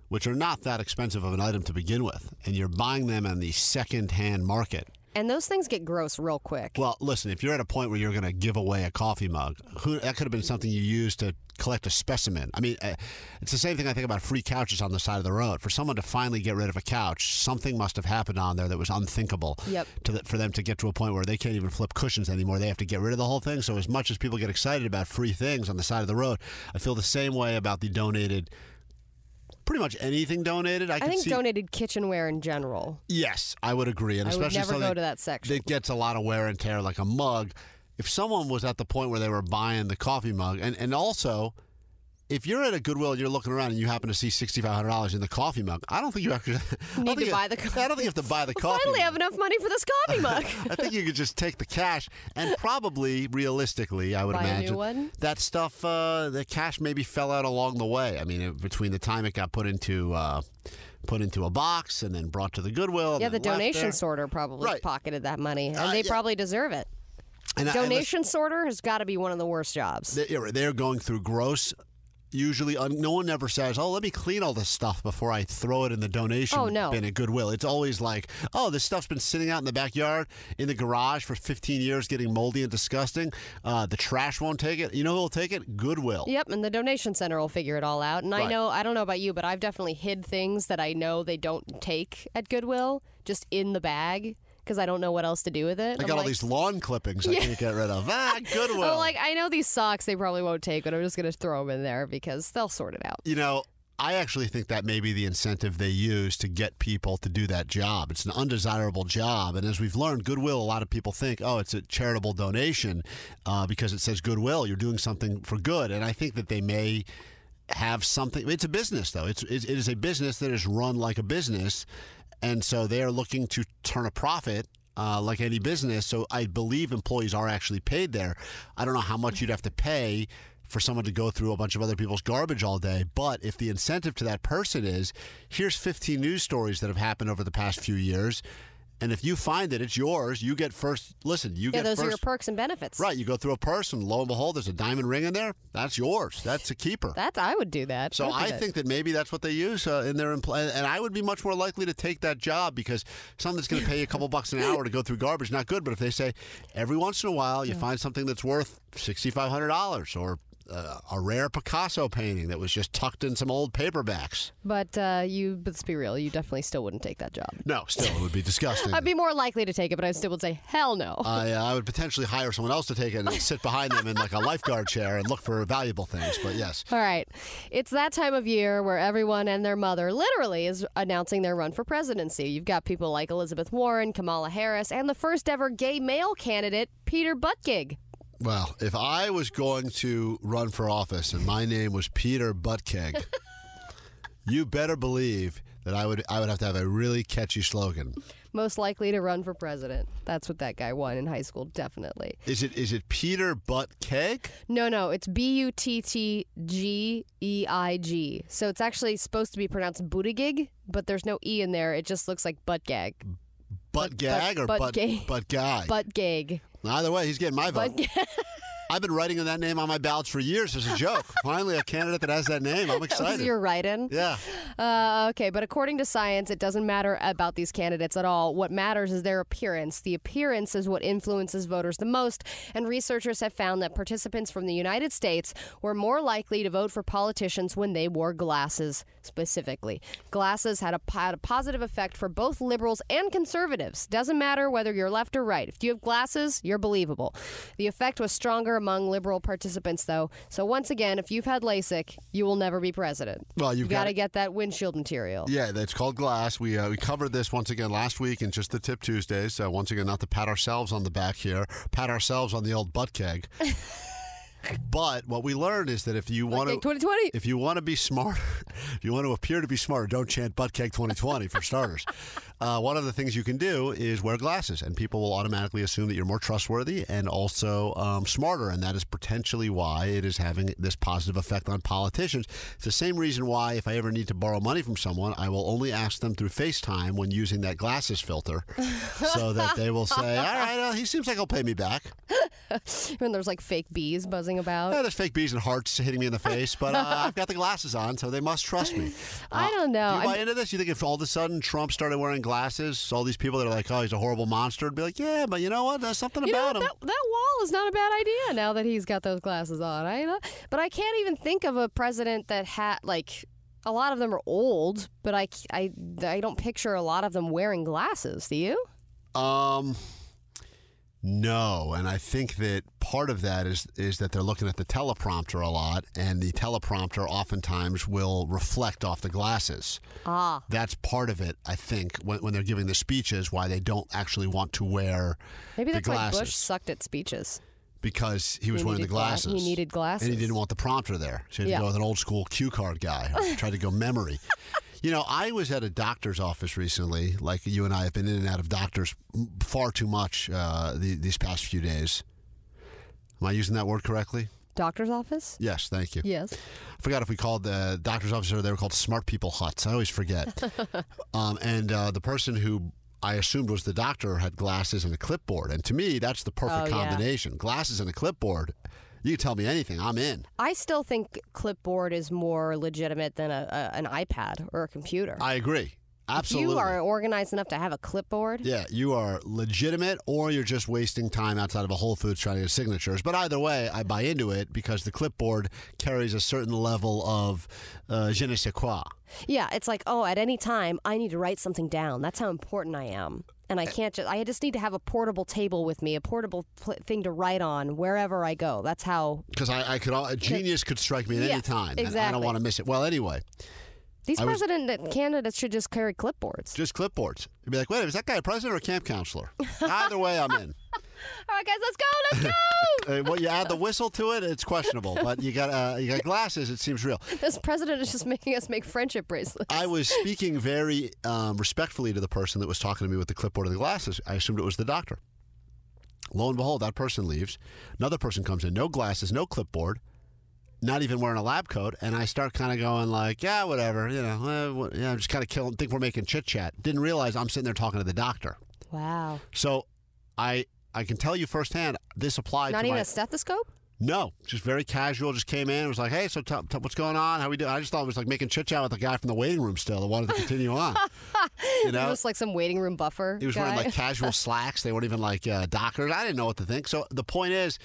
which are not that expensive of an item to begin with, and you're buying them on the second-hand market. And those things get gross real quick. Well, listen, if you're at a point where you're going to give away a coffee mug, who, that could have been something you used to collect a specimen. I mean, uh, it's the same thing I think about free couches on the side of the road. For someone to finally get rid of a couch, something must have happened on there that was unthinkable. Yep. To the, for them to get to a point where they can't even flip cushions anymore, they have to get rid of the whole thing. So as much as people get excited about free things on the side of the road, I feel the same way about the donated. Pretty much anything donated, I, I think see. donated kitchenware in general. Yes, I would agree, and I especially never go something to that section. It gets a lot of wear and tear, like a mug. If someone was at the point where they were buying the coffee mug, and and also, if you're at a Goodwill and you're looking around and you happen to see sixty five hundred dollars in the coffee mug, I don't think you actually *laughs* Need to you- buy the Coffee. I don't think you have to buy the coffee. *laughs* Finally, mug. have enough money for this coffee mug. *laughs* I think you could just take the cash and probably, realistically, I would Buy imagine that stuff. Uh, the cash maybe fell out along the way. I mean, it, between the time it got put into uh, put into a box and then brought to the Goodwill. yeah, the donation sorter probably Right. pocketed that money, and Uh, they yeah. probably deserve it. And I- and listen- Donation sorter has got to be one of the worst jobs. They're going through gross. Usually, uh, no one ever says, "Oh, let me clean all this stuff before I throw it in the donation Oh, no. bin at Goodwill." It's always like, "Oh, this stuff's been sitting out in the backyard, in the garage for 15 years, getting moldy and disgusting. Uh, the trash won't take it. You know who will take it? Goodwill." Yep, and the donation center will figure it all out. And I know, I don't know about you, but I've definitely hid things that I know they don't take at Goodwill just in the bag because I don't know what else to do with it. I I'm got all like- these lawn clippings I *laughs* can't get rid of. Ah, *laughs* Goodwill. I'm like, I know these socks they probably won't take, but I'm just gonna throw them in there because they'll sort it out. you know, I actually think that may be the incentive they use to get people to do that job. It's an undesirable job. And as we've learned, Goodwill, a lot of people think, oh, it's a charitable donation uh, because it says Goodwill. You're doing something for good. And I think that they may have something. It's a business, though. It's, it it is a business that is run like a business. And so they are looking to turn a profit. Uh, like any business, so I believe employees are actually paid there. I don't know how much you'd have to pay for someone to go through a bunch of other people's garbage all day. But if the incentive to that person is here's 15 news stories that have happened over the past few years, and if you find that it's yours, you get first. Listen, you Yeah, get those first. are your perks and benefits. Right, you go through a purse, and lo and behold, there's a diamond ring in there. That's yours. That's a keeper. That's I would do that. So I think that maybe that's what they use uh, in their empl- and I would be much more likely to take that job because something that's going to pay you a couple bucks an hour to go through garbage not good. But if they say every once in a while you find something that's worth sixty five hundred dollars or uh, a rare Picasso painting that was just tucked in some old paperbacks. But uh, you, let's be real, you definitely still wouldn't take that job. No, still it would be disgusting. I'd be more likely to take it, but I still would say hell no. I, uh, I would potentially hire someone else to take it and *laughs* sit behind them in like a lifeguard chair and look for valuable things. But yes, All right. It's that time of year where everyone and their mother literally is announcing their run for presidency. You've got people like Elizabeth Warren, Kamala Harris, and the first ever gay male candidate, Peter Buttigieg. Well, if I was going to run for office and my name was Peter Buttkeg, *laughs* you better believe that I would I would have to have a really catchy slogan. Most likely to run for president. That's what that guy won in high school, definitely. Is it is it Peter Buttkeg? No, no, it's B U T T G E I G. So it's actually supposed to be pronounced Buttigieg, but there's no E in there. It just looks like butt gag. Butt gag or butt butt butt guy? Butt gag. Either way, he's getting my vote. Gag. *laughs* I've been writing that name on my ballots for years as a joke. *laughs* Finally, a candidate that has that name. I'm *laughs* was excited. your write-in. yeah. Uh, okay, but according to science, it doesn't matter about these candidates at all. What matters is their appearance. The appearance is what influences voters the most, and researchers have found that participants from the United States were more likely to vote for politicians when they wore glasses, specifically. Glasses had a, had a positive effect for both liberals and conservatives. Doesn't matter whether you're left or right. If you have glasses, you're believable. The effect was stronger among liberal participants, though. So once again, if you've had LASIK, you will never be president. Well, You you've got got to get that windshield material. Yeah, that's called glass. We uh, we covered this once again last week in just the Tip Tuesdays. So once again, not to pat ourselves on the back here, pat ourselves on the old butt keg. *laughs* but what we learned is that if you want to, 2020. if you want to be smart, *laughs* if you want to appear to be smart, don't chant butt keg 2020 for starters. Uh, one of the things you can do is wear glasses, and people will automatically assume that you're more trustworthy and also um, smarter, and that is potentially why it is having this positive effect on politicians. It's the same reason why, if I ever need to borrow money from someone, I will only ask them through FaceTime when using that glasses filter, *laughs* so that they will say, "All right, uh, he seems like he'll pay me back." *laughs* when there's like fake bees buzzing about. Yeah, there's fake bees and hearts hitting me in the face, but uh, I've got the glasses on, so they must trust me. *laughs* I don't know. Do you I'm- buy into this? You think if all of a sudden Trump started wearing glasses, all these people that are like, "Oh, he's a horrible monster," would be like, "Yeah, but you know what? There's something you know about what? him." That, that wall is not a bad idea now that he's got those glasses on. I know, but I can't even think of a president that had like. A lot of them are old, but I, I, I don't picture a lot of them wearing glasses. Do you? Um, no, and I think that part of that is is that they're looking at the teleprompter a lot, and the teleprompter oftentimes will reflect off the glasses. Ah, That's part of it, I think, when, when they're giving the speeches, why they don't actually want to wear maybe the that's why glasses Bush sucked at speeches. because he was He wearing the needed gla- glasses. he needed glasses. and he didn't want the prompter there, so he had Yeah. to go with an old school cue card guy. *laughs* Tried to go memory. You know, I was at a doctor's office recently. Like you and I have been in and out of doctors far too much uh, the, these past few days. Am I using that word correctly? Doctor's office. Yes, thank you. Yes. I forgot if we called the doctor's office or they were called smart people huts. I always forget. *laughs* um, and uh, the person who I assumed was the doctor had glasses and a clipboard. And to me, that's the perfect Oh, yeah. combination. Glasses and a clipboard. You tell me anything. I'm in. I still think clipboard is more legitimate than a, a an iPad or a computer. I agree. Absolutely. If you are organized enough to have a clipboard, Yeah, you are legitimate, or you're just wasting time outside of a Whole Foods trying to get signatures. But either way, I buy into it because the clipboard carries a certain level of uh, je ne sais quoi. yeah, it's like, oh, at any time I need to write something down. That's how important I am. And I eh. can't just, I just need to have a portable table with me, a portable pl- thing to write on wherever I go. That's how Because I, I could, all, a genius could strike me at Yeah, any time. and I don't want to miss it. Well, anyway, these I was- president uh, candidates should just carry clipboards. just clipboards. You'd be like, wait, is that guy a president or a camp counselor? Either way, I'm in. All right, guys, let's go, let's go. *laughs* Uh, well, you add the whistle to it, it's questionable. But you got uh, you got glasses, it seems real. this president is just making us make friendship bracelets. I was *laughs* speaking very um, respectfully to the person that was talking to me with the clipboard and the glasses. I assumed it was the doctor. Lo and behold, that person leaves. Another person comes in, no glasses, no clipboard, not even wearing a lab coat, and I start kind of going like, yeah, whatever, you know, uh, what, yeah, I'm just kind of killing. Think we're making chit chat. Didn't realize I'm sitting there talking to the doctor. Wow. So, I I can tell you firsthand, this applied to Not to even my a stethoscope? no, just very casual. Just came in. And was like, hey, so t- t- what's going on? How we doing? I just thought it was like making chit chat with the guy from the waiting room still that wanted to continue on. *laughs* you know, Just like some waiting room buffer. he was guy. wearing like casual slacks. They weren't even like uh, dockers. I didn't know what to think. So the point is,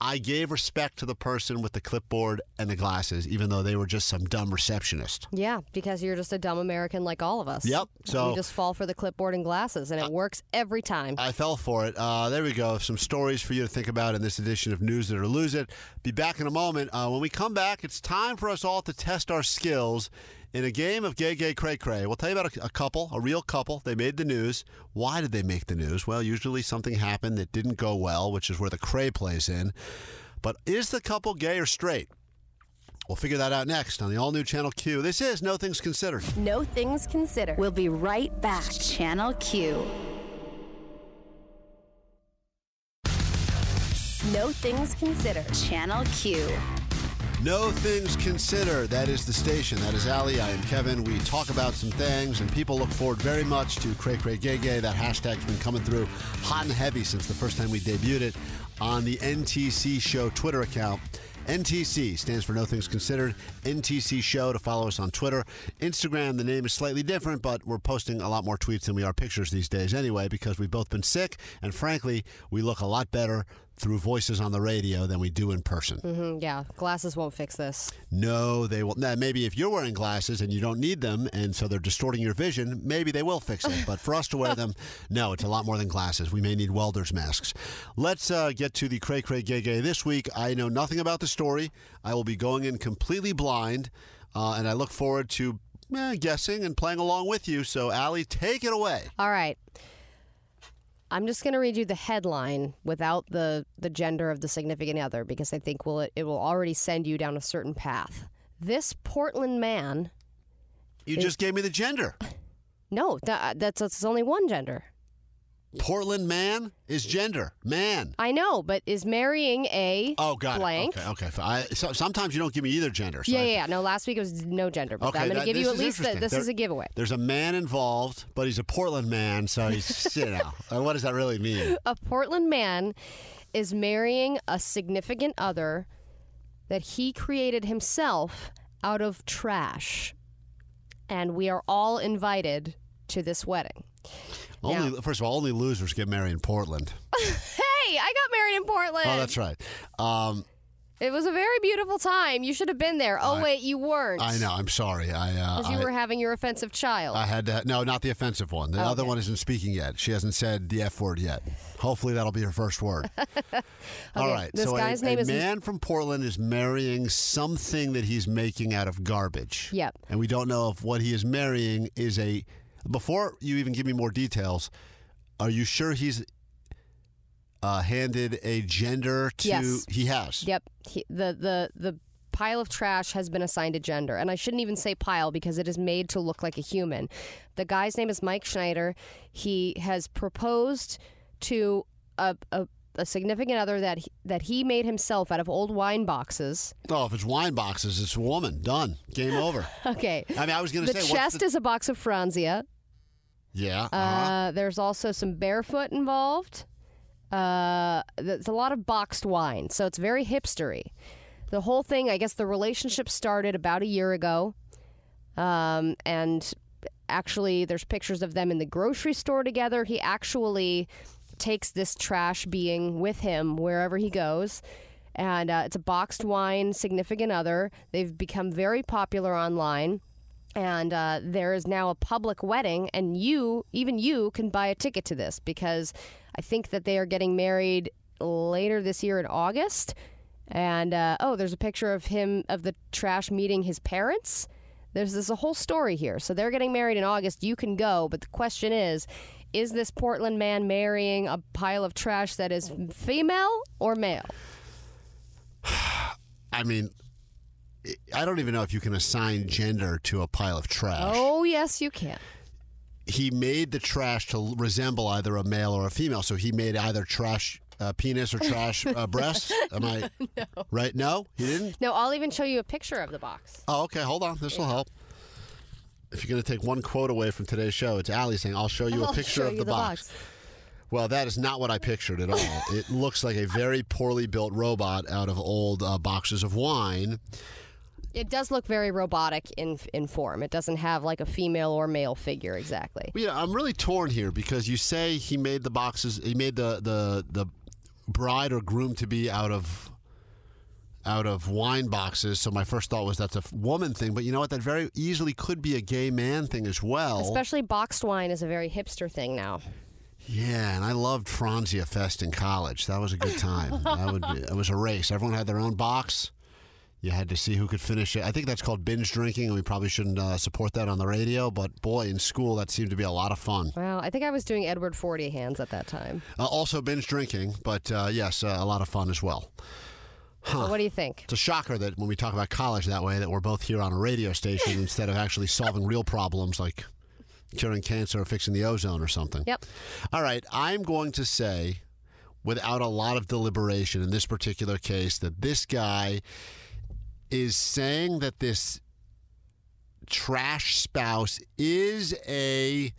I gave respect to the person with the clipboard and the glasses, even though they were just some dumb receptionist. Yeah, because you're just a dumb American like all of us. Yep, so- you just fall for the clipboard and glasses, and it works every time. I fell for it. Uh, there we go. Some stories for you to think about in this edition of News It or Lose It. Be back in a moment. Uh, when we come back, it's time for us all to test our skills in a game of gay, gay, cray, cray. We'll tell you about a, a couple, a real couple. They made the news. Why did they make the news? Well, usually something happened that didn't go well, which is where the cray plays in. But is the couple gay or straight? We'll figure that out next on the all new Channel Q. This is No Things Considered. No Things Considered. We'll be right back. Channel Q. No Things Considered. Channel Q. No Things Considered. That is the station. That is Allie. I am Kevin. We talk about some things, and people look forward very much to Cray Cray Gay Gay. That hashtag's been coming through hot and heavy since the first time we debuted it on the NTC Show Twitter account. NTC stands for No Things Considered. NTC Show to follow us on Twitter. Instagram, the name is slightly different, but we're posting a lot more tweets than we are pictures these days anyway because we've both been sick, and frankly, we look a lot better through voices on the radio than we do in person. Mhm, yeah, glasses won't fix this. No, they will. Now, maybe if you're wearing glasses and you don't need them, and so they're distorting your vision, maybe they will fix it. But for us to wear them, *laughs* no, it's a lot more than glasses. We may need welder's masks. Let's uh, get to the cray cray gay gay this week. I know nothing about the story. I will be going in completely blind, uh, and I look forward to eh, guessing and playing along with you. So, Allie, take it away. All right. I'm just going to read you the headline without the, the gender of the significant other because I think will it, it will already send you down a certain path. This Portland man, You just gave me the gender. *laughs* no, that, that's, that's only one gender. Portland man is gender. Man. I know, but is marrying a Oh, god blank. Okay, okay. I, so, sometimes you don't give me either gender. so Yeah, I- yeah, yeah. No, last week it was no gender, but Okay, I'm going to give you at least the, this There- is a giveaway. There's a man involved, but he's a Portland man, so he's *laughs* you know. What does that really mean? A Portland man is marrying a significant other that he created himself out of trash. And we are all invited to this wedding. Only first of all, only losers get married in Portland. *laughs* Hey, I got married in Portland. Oh, that's right. Um, It was a very beautiful time. You should have been there. Oh, I- wait, you weren't. I know. I'm sorry. I uh, Because you I, were having your offensive child. I had to. No, not the offensive one. The Oh, other one isn't speaking yet. She hasn't said the f word yet. Hopefully, that'll be her first word. *laughs* All Okay, right. this so guy's a, name a is- man from Portland is marrying something that he's making out of garbage. Yep. And we don't know if what he is marrying is a. Before you even give me more details, are you sure he's uh, handed a gender to? Yes. He has. Yep. He, the the the pile of trash has been assigned a gender, and I shouldn't even say pile because it is made to look like a human. The guy's name is Mike Schneider. He has proposed to a. a a significant other that he, that he made himself out of old wine boxes. Oh, if it's wine boxes, it's a woman. Done. Game *laughs* over. Okay. I mean, I was going to The say. chest the, chest is a box of Franzia. Yeah. uh-huh. Uh, there's also some barefoot involved. Uh, there's a lot of boxed wine, so it's very hipstery. The whole thing, I guess, the relationship started about a year ago, um, and actually, there's pictures of them in the grocery store together. He actually takes this trash being with him wherever he goes. And uh, it's a boxed wine significant other. They've become very popular online. And uh, there is now a public wedding, and you, even you, can buy a ticket to this because I think that they are getting married later this year in August. And uh, oh, there's a picture of him of the trash meeting his parents. There's this a whole story here. So they're getting married in August. You can go, but the question is. Is this Portland man marrying a pile of trash that is female or male? *sighs* I mean, I don't even know if you can assign gender to a pile of trash. Oh, yes, you can. He made the trash to resemble either a male or a female. So he made either trash uh, penis or trash uh, *laughs* breasts. Am I *laughs* right? No, he didn't. No, I'll even show you a picture of the box. Oh, okay. Hold on. This will help. If you're going to take one quote away from today's show, it's Allie saying, "I'll show you *laughs* a I'll picture of the, the box. box. Well, that is not what I pictured at all. it looks like a very poorly built robot out of old uh, boxes of wine. It does look very robotic in in form. It doesn't have like a female or male figure exactly. Well, yeah, I'm really torn here because you say he made the boxes, he made the the the bride or groom to be out of out of wine boxes. So my first thought was that's a woman thing, but you know what? That very easily could be a gay man thing as well. Especially boxed wine is a very hipster thing now. Yeah, and I loved Franzia Fest in college. That was a good time. *laughs* that would be, it was a race. Everyone had their own box. You had to see who could finish it. I think that's called binge drinking, and we probably shouldn't uh, support that on the radio. But boy, in school, that seemed to be a lot of fun. Well, I think I was doing Edward Fortyhands at that time. Uh, also, binge drinking, but uh, yes, uh, a lot of fun as well. So what do you think? It's a shocker that when we talk about college that way, that we're both here on a radio station *laughs* instead of actually solving real problems like curing cancer or fixing the ozone or something. Yep. All right, I'm going to say, without a lot of deliberation in this particular case, that this guy is saying that this trash spouse is a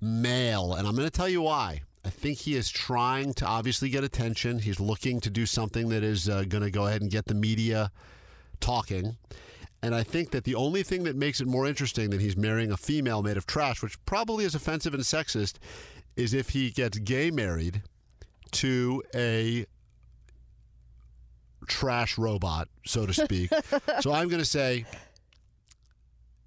male. And I'm going to tell you why. I think he is trying to obviously get attention. He's looking to do something that is uh, going to go ahead and get the media talking. And I think that the only thing that makes it more interesting than he's marrying a female made of trash, which probably is offensive and sexist, is if he gets gay married to a trash robot, so to speak. *laughs* so I'm going to say,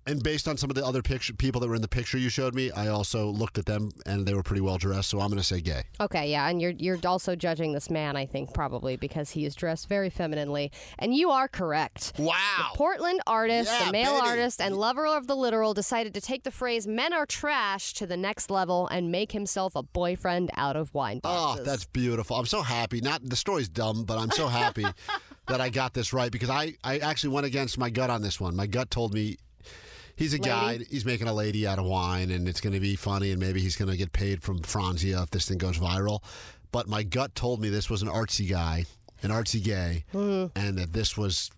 and based on some of the other picture people that were in the picture you showed me, I also looked at them and they were pretty well dressed. So I'm going to say gay. Okay, yeah, and you're you're also judging this man, I think, probably because he is dressed very femininely, and you are correct. Wow. The Portland artist, Yeah, the male baby. artist, and lover of the literal decided to take the phrase "men are trash" to the next level and make himself a boyfriend out of wine Oh, that's beautiful. I'm so happy. Not the story's dumb, but I'm so happy *laughs* that I got this right because I, I actually went against my gut on this one. My gut told me he's a guy, Lady? he's making a lady out of wine and it's going to be funny and maybe he's going to get paid from Franzia if this thing goes viral. But my gut told me this was an artsy guy, an artsy gay, Mm-hmm. and that this was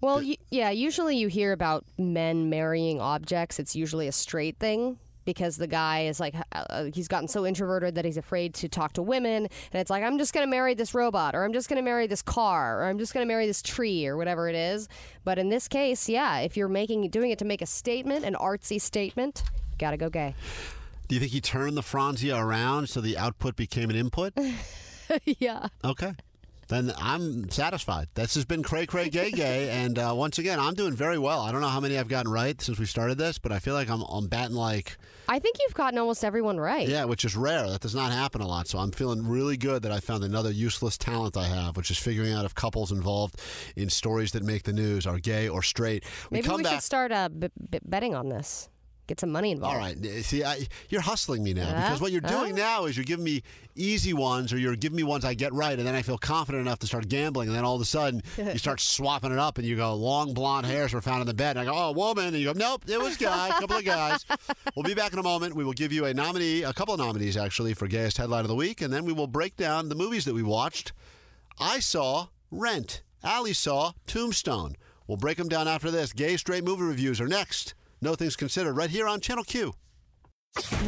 Well, y- yeah, usually you hear about men marrying objects. It's usually a straight thing because the guy is like, uh, uh, he's gotten so introverted that he's afraid to talk to women. And it's like, I'm just going to marry this robot, or I'm just going to marry this car, or I'm just going to marry this tree, or whatever it is. But in this case, yeah, if you're making doing it to make a statement, an artsy statement, got to go gay. Do you think he turned the Franzia around so the output became an input? *laughs* yeah. Okay. Then I'm satisfied. This has been Cray Cray Gay Gay. *laughs* And uh, once again, I'm doing very well. I don't know how many I've gotten right since we started this, but I feel like I'm, I'm batting like, I think you've gotten almost everyone right. yeah, which is rare. That does not happen a lot. So I'm feeling really good that I found another useless talent I have, which is figuring out if couples involved in stories that make the news are gay or straight. We Maybe we back. should start uh, b- b- betting on this. Get some money involved. All right. See, I, you're hustling me now because what you're doing now is you're giving me easy ones or you're giving me ones I get right, and then I feel confident enough to start gambling, and then all of a sudden you start *laughs* swapping it up, and you go, long blonde hairs were found in the bed. And I go, oh, woman. And you go, nope, it was guy, a couple of guys. *laughs* We'll be back in a moment. We will give you a nominee, a couple of nominees actually, for Gayest Headline of the Week, and then we will break down the movies that we watched. I saw Rent. Allie saw Tombstone. We'll break them down after this. Gay straight movie reviews are next. No Things Considered, right here on Channel Q.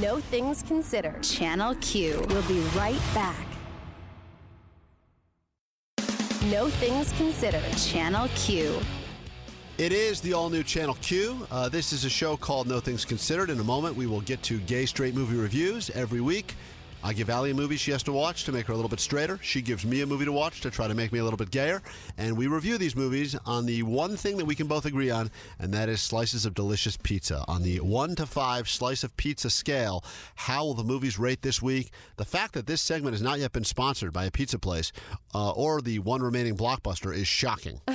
No Things Considered. Channel Q. We'll be right back. No Things Considered. Channel Q. It is the all new Channel Q. Uh, this is a show called No Things Considered. In a moment, we will get to gay straight movie reviews every week. I give Allie a movie she has to watch to make her a little bit straighter. She gives me a movie to watch to try to make me a little bit gayer. And we review these movies on the one thing that we can both agree on, and that is slices of delicious pizza. On the one to five slice of pizza scale, how will the movies rate this week? The fact that this segment has not yet been sponsored by a pizza place uh, or the one remaining blockbuster is shocking. *laughs*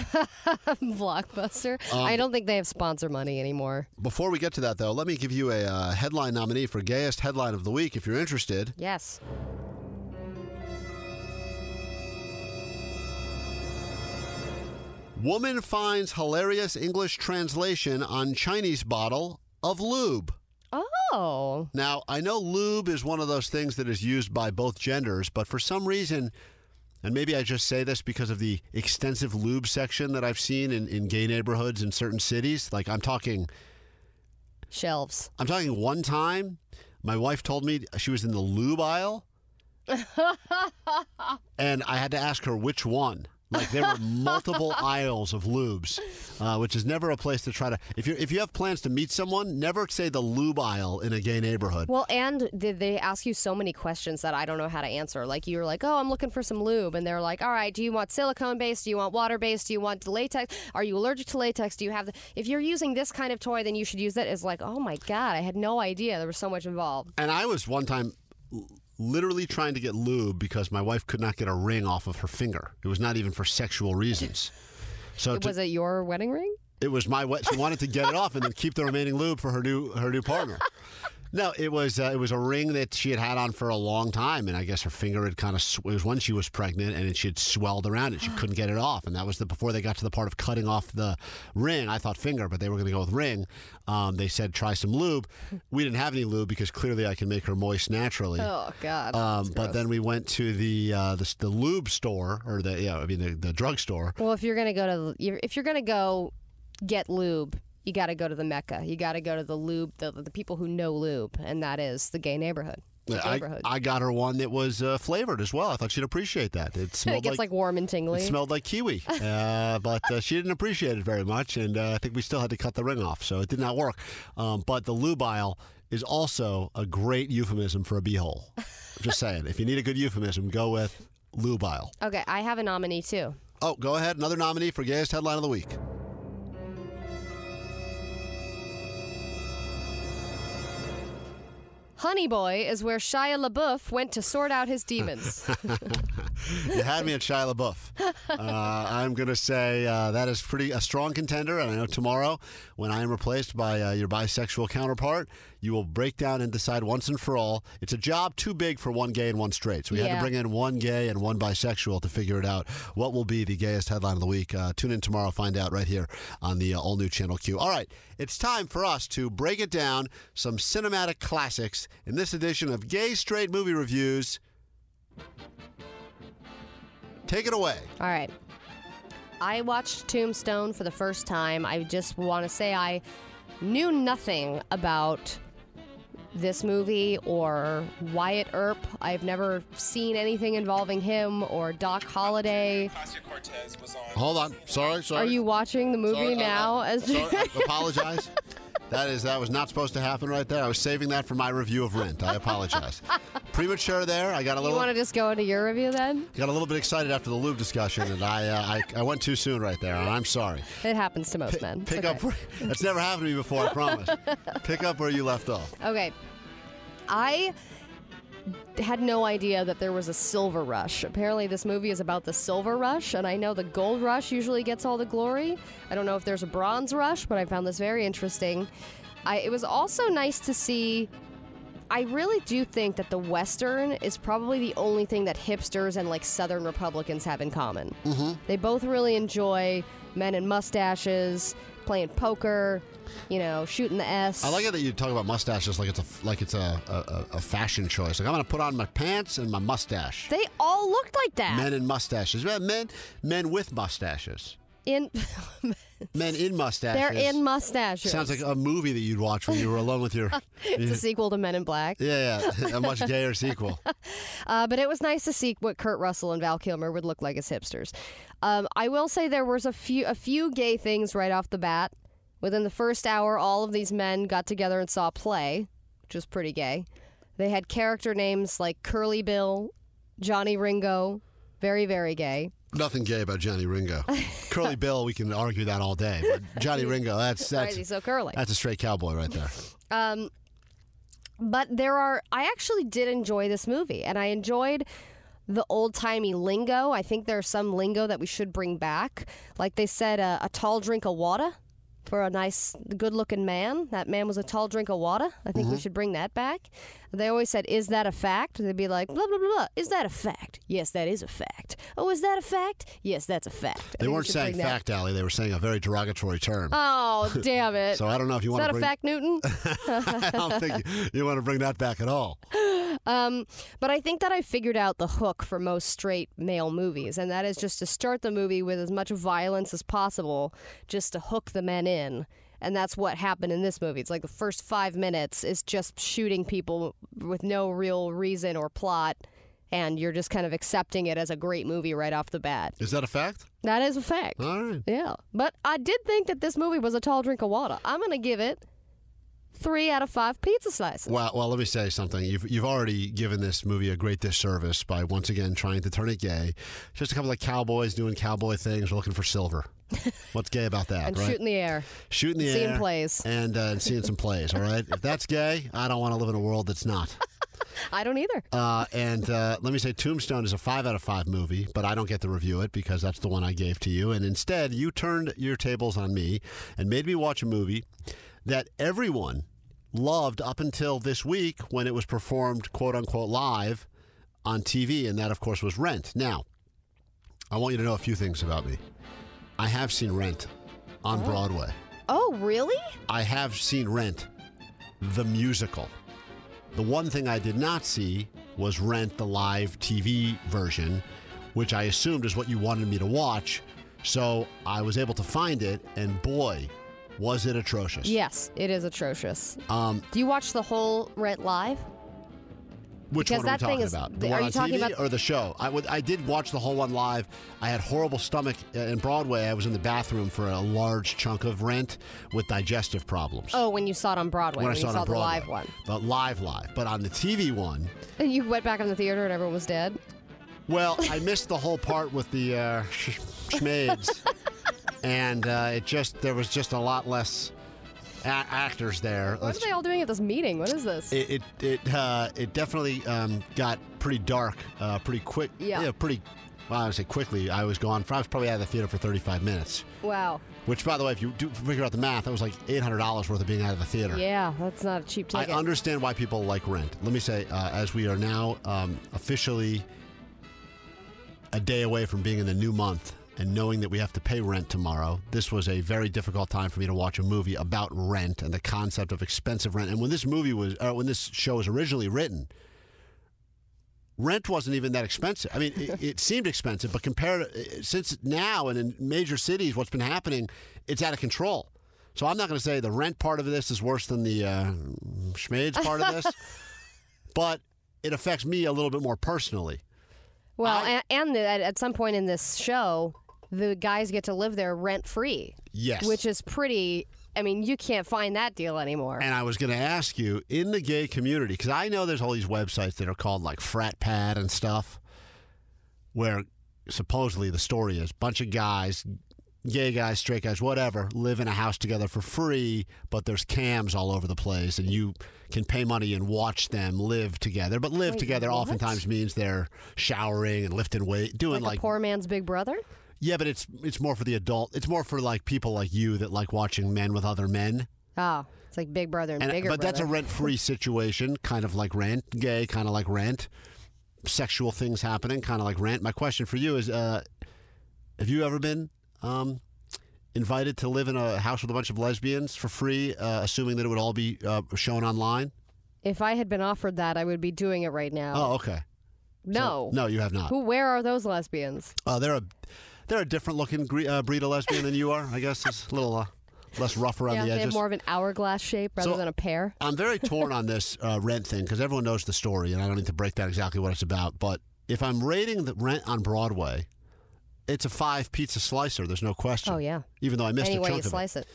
Blockbuster. Um, I don't think they have sponsor money anymore. Before we get to that, though, let me give you a uh, headline nominee for Gayest Headline of the Week if you're interested. Yes. Woman finds hilarious English translation on Chinese bottle of lube. Oh. Now, I know lube is one of those things that is used by both genders, but for some reason, and maybe I just say this because of the extensive lube section that I've seen in, in gay neighborhoods in certain cities. Like I'm talking Shelves. I'm talking one time, my wife told me she was in the lube aisle. *laughs* and I had to ask her which one. Like there were multiple *laughs* aisles of lubes, uh, which is never a place to try to. If you if you have plans to meet someone, never say the lube aisle in a gay neighborhood. Well, and did they ask you so many questions that I don't know how to answer? Like you're like, oh, I'm looking for some lube, and they're like, all right, do you want silicone based? Do you want water based? Do you want latex? Are you allergic to latex? Do you have? The... If you're using this kind of toy, then you should use that. It's like, oh my god, I had no idea there was so much involved. And I was one time literally trying to get lube because my wife could not get a ring off of her finger. It was not even for sexual reasons. So to- was it your wedding ring? It was my. She wanted to get it off and then keep the remaining lube for her new her new partner. No, it was uh, it was a ring that she had had on for a long time, and I guess her finger had kind of sw- it was when she was pregnant, and she had swelled around it. She couldn't get it off, and that was the before they got to the part of cutting off the ring. I thought finger, but they were going to go with ring. Um, they said try some lube. We didn't have any lube because clearly I can make her moist naturally. Oh God. Um, but gross. then we went to the uh, the, the lube store or the yeah I mean the, the drugstore. Well, if you're gonna go to if you're gonna go get lube, you got to go to the mecca. You got to go to the lube, the, the people who know lube, and that is the gay neighborhood. I, neighborhood. I got her one that was uh, flavored as well. I thought she'd appreciate that. It *laughs* it smelled gets like, warm and tingly. It smelled like kiwi, *laughs* uh, but uh, she didn't appreciate it very much, and uh, I think we still had to cut the ring off, so it did not work. Um, but the lube aisle is also a great euphemism for a beehole. Just saying, if you need a good euphemism, go with lube aisle. okay, I have a nominee too. Oh, go ahead. Another nominee for gayest headline of the week. Honey Boy is where Shia LaBeouf went to sort out his demons. *laughs* You had me at Shia LaBeouf. Uh, I'm going to say uh, that is pretty a strong contender, and I know tomorrow, when I am replaced by uh, your bisexual counterpart, you will break down and decide once and for all. It's a job too big for one gay and one straight, so we had to bring in one gay and one bisexual to figure it out. What will be the gayest headline of the week? Uh, tune in tomorrow, find out right here on the uh, all new Channel Q. All right, it's time for us to break it down. Some cinematic classics in this edition of Gay Straight Movie Reviews. Take it away. All right. I watched Tombstone for the first time. I just want to say I knew nothing about this movie or Wyatt Earp. I've never seen anything involving him or Doc Holliday. Cortez was on. Hold on. Sorry, sorry. Are you watching the movie Sorry, uh, now? uh, As sorry, *laughs* apologize. That is that was not supposed to happen right there. I was saving that for my review of Rent. I apologize. *laughs* Premature there. I got a little. you want to just go into your review then? got a little bit excited after the lube discussion, and I uh, I, I went too soon right there. I'm sorry. It happens to most men. Pick okay. up. Where, that's never happened to me before. I promise. *laughs* Pick up where you left off. Okay. I had no idea that there was a silver rush. Apparently, this movie is about the silver rush, and I know the gold rush usually gets all the glory. I don't know if there's a bronze rush, but I found this very interesting. I, it was also nice to see. I really do think that the Western is probably the only thing that hipsters and like Southern Republicans have in common. Mm-hmm. They both really enjoy men in mustaches, playing poker, you know, shooting the S. I like it that you talk about mustaches like it's a like it's a a, a fashion choice. Like I'm gonna put on my pants and my mustache. They all looked like that. Men in mustaches. Men men men with mustaches. in *laughs* Men in mustaches. they're in mustaches. Sounds like a movie that you'd watch when you were alone with your. *laughs* it's a *laughs* sequel to Men in Black. yeah, yeah, a much gayer sequel. Uh, but it was nice to see what Kurt Russell and Val Kilmer would look like as hipsters. Um, I will say there was a few a few gay things right off the bat. Within the first hour, all of these men got together and saw a play, which was pretty gay. They had character names like Curly Bill, Johnny Ringo, very very gay. Nothing gay about Johnny Ringo. *laughs* Curly Bill, we can argue that all day. But Johnny Ringo, that's Why is he that's so curly? that's a straight cowboy right there. Um, but there are. I actually did enjoy this movie, and I enjoyed the old timey lingo. I think there's some lingo that we should bring back. Like they said, uh, a tall drink of water for a nice, good looking man. That man was a tall drink of water. I think we should bring that back. They always said, Is that a fact? They'd be like, blah, blah, blah, blah. Is that a fact? Yes, that is a fact. Oh, is that a fact? Yes, that's a fact. I They think we weren't should saying bring that- fact, Allie. They were saying a very derogatory term. Oh, damn it. *laughs* so I don't know if you is want that to a bring. fact, Newton? *laughs* I don't think you, you want to bring that back at all. *laughs* Um, but I think that I figured out the hook for most straight male movies, and that is just to start the movie with as much violence as possible, just to hook the men in. And that's what happened in this movie. It's like the first five minutes is just shooting people with no real reason or plot, and you're just kind of accepting it as a great movie right off the bat. Is that a fact? That is a fact. All right. Yeah. But I did think that this movie was a tall drink of water. I'm going to give it three out of five pizza slices. Well, well, let me say something. You've you've already given this movie a great disservice by once again trying to turn it gay. Just a couple of cowboys doing cowboy things, looking for silver. *laughs* What's gay about that, and right? shoot in the air. Shooting the seeing air plays. and uh, seeing some plays. All right. If that's gay, I don't want to live in a world that's not. *laughs* I don't either. Uh, and uh, let me say, Tombstone is a five out of five movie, but I don't get to review it because that's the one I gave to you. And instead, you turned your tables on me and made me watch a movie that everyone loved up until this week when it was performed, quote unquote, live on TV. And that, of course, was Rent. Now, I want you to know a few things about me. I have seen Rent on Broadway. Oh, really? I have seen Rent, the musical. The one thing I did not see was Rent, the live TV version, which I assumed is what you wanted me to watch. So I was able to find it, and boy, was it atrocious. Yes, it is atrocious. Um, Do you watch the whole Rent live? Which Because one are we talking is- about? The are one you on talking TV about- or the show? I would. I did watch the whole one live. I had horrible stomach uh, in Broadway. I was in the bathroom for a large chunk of Rent with digestive problems. Oh, when you saw it on Broadway, when I you saw it saw on the Broadway. live one. The live, live. But on the TV one, And you went back in the theater and everyone was dead. Well, *laughs* I missed the whole part with the uh, sh- schmades, *laughs* and uh, it just there was just a lot less a- actors there. What Let's- are they all doing at this meeting? What is this? it it it, uh, it definitely um, got pretty dark, uh, pretty quick. Yeah. pretty. Well, I would say quickly. I was gone. For, I was probably out of the theater for 35 minutes. wow. Which, by the way, if you do figure out the math, that was like $800 worth of being out of the theater. Yeah, that's not a cheap ticket. I understand why people like rent. Let me say, uh, as we are now um, officially a day away from being in the new month and knowing that we have to pay rent tomorrow, this was a very difficult time for me to watch a movie about rent and the concept of expensive rent. And when this movie was, uh, when this show was originally written, rent wasn't even that expensive. I mean, it, it seemed expensive, but compared uh, since now and in major cities, what's been happening, it's out of control. So I'm not going to say the rent part of this is worse than the uh, schmades part of this, *laughs* but it affects me a little bit more personally. well, I- and, and at some point in this show, the guys get to live there rent free, Yes. which is pretty. I mean, you can't find that deal anymore. And I was going to ask you in the gay community because I know there's all these websites that are called like Frat Pad and stuff, where supposedly the story is bunch of guys, gay guys, straight guys, whatever, live in a house together for free, but there's cams all over the place, and you can pay money and watch them live together. But live Wait, together what? oftentimes means they're showering and lifting weight, doing like, like a poor man's big brother. Yeah, but it's it's more for the adult. It's more for like people like you that like watching men with other men. Oh, it's like Big Brother and, And, Bigger but that's a rent-free *laughs* situation, kind of like rent. Gay, kind of like rent. Sexual things happening, kind of like rent. My question for you is: uh, Have you ever been um, invited to live in a house with a bunch of lesbians for free, uh, assuming that it would all be uh, shown online? if I had been offered that, I would be doing it right now. Oh, okay. no, No, you have not. Who? Where are those lesbians? Uh, they're a they're a different looking gre- uh, breed of lesbian than you are. I guess it's a little uh, less rough around yeah, the they edges. have more of an hourglass shape rather So- than a pear. I'm very torn on this uh, rent thing because everyone knows the story, and I don't need to break down exactly what it's about. But if I'm rating the rent on Broadway, it's a five pizza slicer. There's no question. Oh yeah. Even though I missed Any a way chunk you of slice it. it.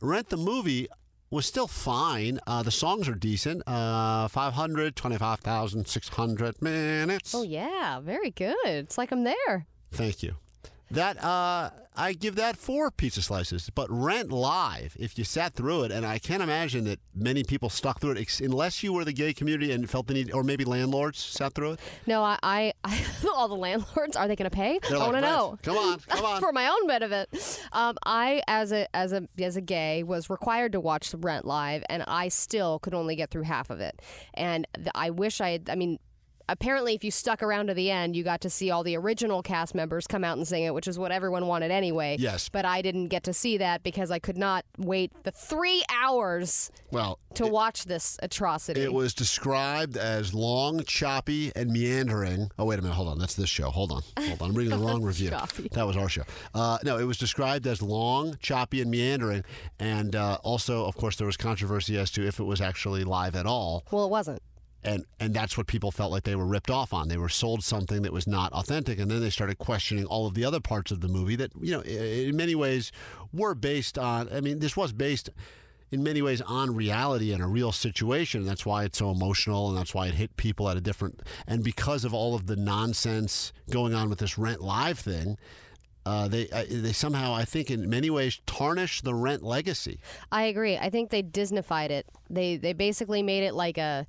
Rent the movie, was still fine. Uh, the songs are decent. Uh, 525,600 minutes. Oh yeah, very good. It's like I'm there. Thank you. That uh, I give that four pizza slices. But Rent Live, if you sat through it, and I can't imagine that many people stuck through it, ex- unless you were the gay community and felt the need, or maybe landlords sat through it. No, I, I, I *laughs* all the landlords are they going to pay? They're I like, want to know. Come on, come *laughs* on. for my own benefit. Um, I, as a as a as a gay, was required to watch the Rent live, and I still could only get through half of it. And th- I wish I had. I mean. Apparently, if you stuck around to the end, you got to see all the original cast members come out and sing it, which is what everyone wanted anyway. Yes. But I didn't get to see that because I could not wait the three hours well, to watch this atrocity. It was described as long, choppy, and meandering. Oh, wait a minute. Hold on. That's this show. Hold on. Hold on. I'm reading the wrong *laughs* review. Choppy. That was our show. Uh, no, it was described as long, choppy, and meandering. And uh, also, of course, there was controversy as to if it was actually live at all. well, it wasn't. And, and that's what people felt like they were ripped off on. They were sold something that was not authentic. And then they started questioning all of the other parts of the movie that, you know, in many ways were based on. I mean, this was based in many ways on reality and a real situation. And that's why it's so emotional and that's why it hit people at a different. And because of all of the nonsense going on with this Rent Live thing, uh, they uh, they somehow, I think, in many ways, tarnish the Rent legacy. I agree. I think they Disneyfied it. They they basically made it like a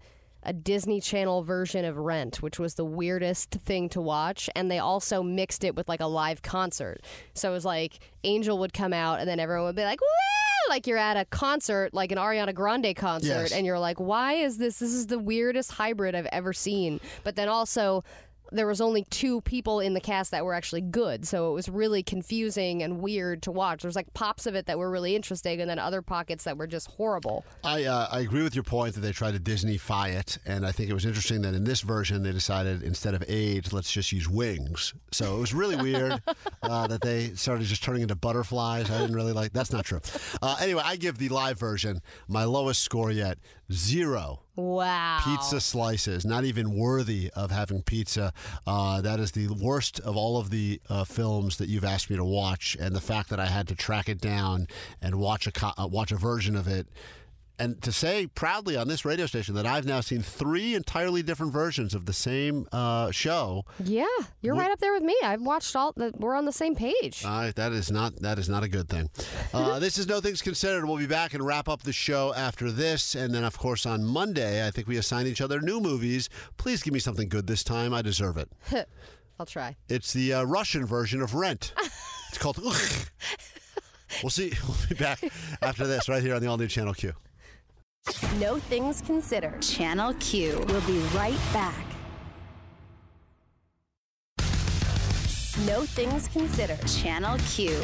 a Disney Channel version of Rent, which was the weirdest thing to watch, and they also mixed it with like a live concert. So it was like Angel would come out, and then everyone would be like, "Woo!" Like you're at a concert, like an Ariana Grande concert, Yes. and you're like, "Why is this? This is the weirdest hybrid I've ever seen." But then also. There was only two people in the cast that were actually good, so it was really confusing and weird to watch. There was like pops of it that were really interesting, and then other pockets that were just horrible. I uh, I agree with your point that they tried to Disneyfy it, and I think it was interesting that in this version they decided instead of AIDS, let's just use wings. So it was really weird *laughs* uh, that they started just turning into butterflies. I didn't really like. That's not true. Uh, anyway, I give the live version my lowest score yet, zero. Wow. Pizza slices, not even worthy of having pizza. Uh, that is the worst of all of the uh, films that you've asked me to watch, and the fact that I had to track it down and watch a co- uh, watch a version of it. And to say proudly on this radio station that I've now seen three entirely different versions of the same uh, show, Yeah, you're What- right up there with me. I've watched all. The, we're on the same page. uh, that is not that is not a good thing. Uh, *laughs* this is no things considered. We'll be back and wrap up the show after this, and then of course on Monday, I think we assign each other new movies. Please give me something good this time. I deserve it. *laughs* I'll try. It's the uh, Russian version of Rent. *laughs* It's called. we'll see. We'll be back after this right here on the all new Channel Q. No Things Considered. Channel Q. We'll be right back. No Things Considered. Channel Q.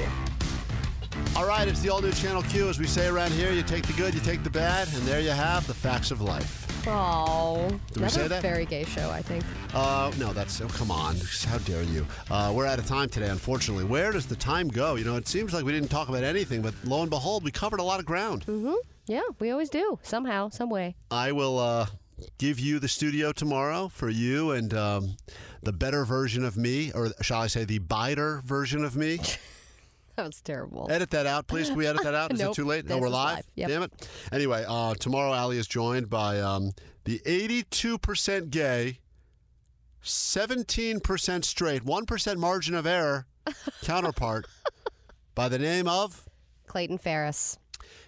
All right, it's the all new Channel Q. As we say around here, you take the good, you take the bad, and there you have the facts of life. Oh, that's a that? very gay show. I think. Uh, no, that's oh, come on. How dare you? Uh, we're out of time today, unfortunately. Where does the time go? You know, it seems like we didn't talk about anything, but lo and behold, we covered a lot of ground. Yeah, we always do somehow, some way. I will uh, give you the studio tomorrow for you and um, the better version of me, or shall I say, the bider version of me. *laughs* That was terrible. Edit that out, please. Can we edit that out? *laughs* Is Nope. it too late? No, we're live. live. Yep. Damn it. Anyway, uh, tomorrow Allie is joined by um, the 82% gay, 17% straight, 1% margin of error counterpart *laughs* by the name of Clayton Ferris.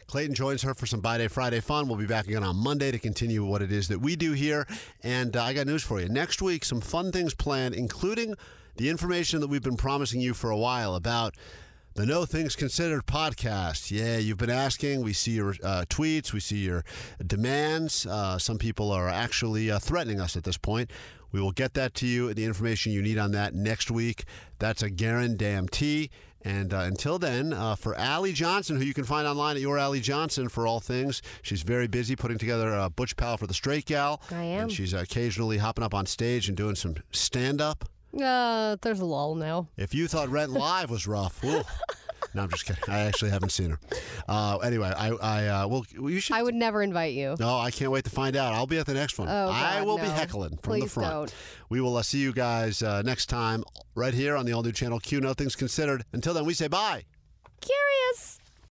Clayton joins her for some By Day Friday fun. We'll be back again on Monday to continue what it is that we do here. And uh, I got news for you. Next week, some fun things planned, including the information that we've been promising you for a while about the No Things Considered podcast. Yeah, you've been asking. We see your uh, tweets, we see your demands. Uh, some people are actually uh, threatening us at this point. We will get that to you, the information you need on that next week. That's a guarantee. And uh, until then, uh, for Allie Johnson, who you can find online at Your Allie Johnson for all things, she's very busy putting together a Butch Pal for the Straight Gal. I am. And she's occasionally hopping up on stage and doing some stand up. Uh, there's a lull now. If you thought Rent Live was rough. *laughs* no, I'm just kidding. I actually haven't seen her. Uh, anyway, I, I, uh, well, you should. I would never invite you. no, I can't wait to find out. I'll be at the next one. Oh, I God, will be heckling from the Please front. don't. We will uh, see you guys uh, next time right here on the all new channel Q. No things considered. Until then, we say bye. Curious.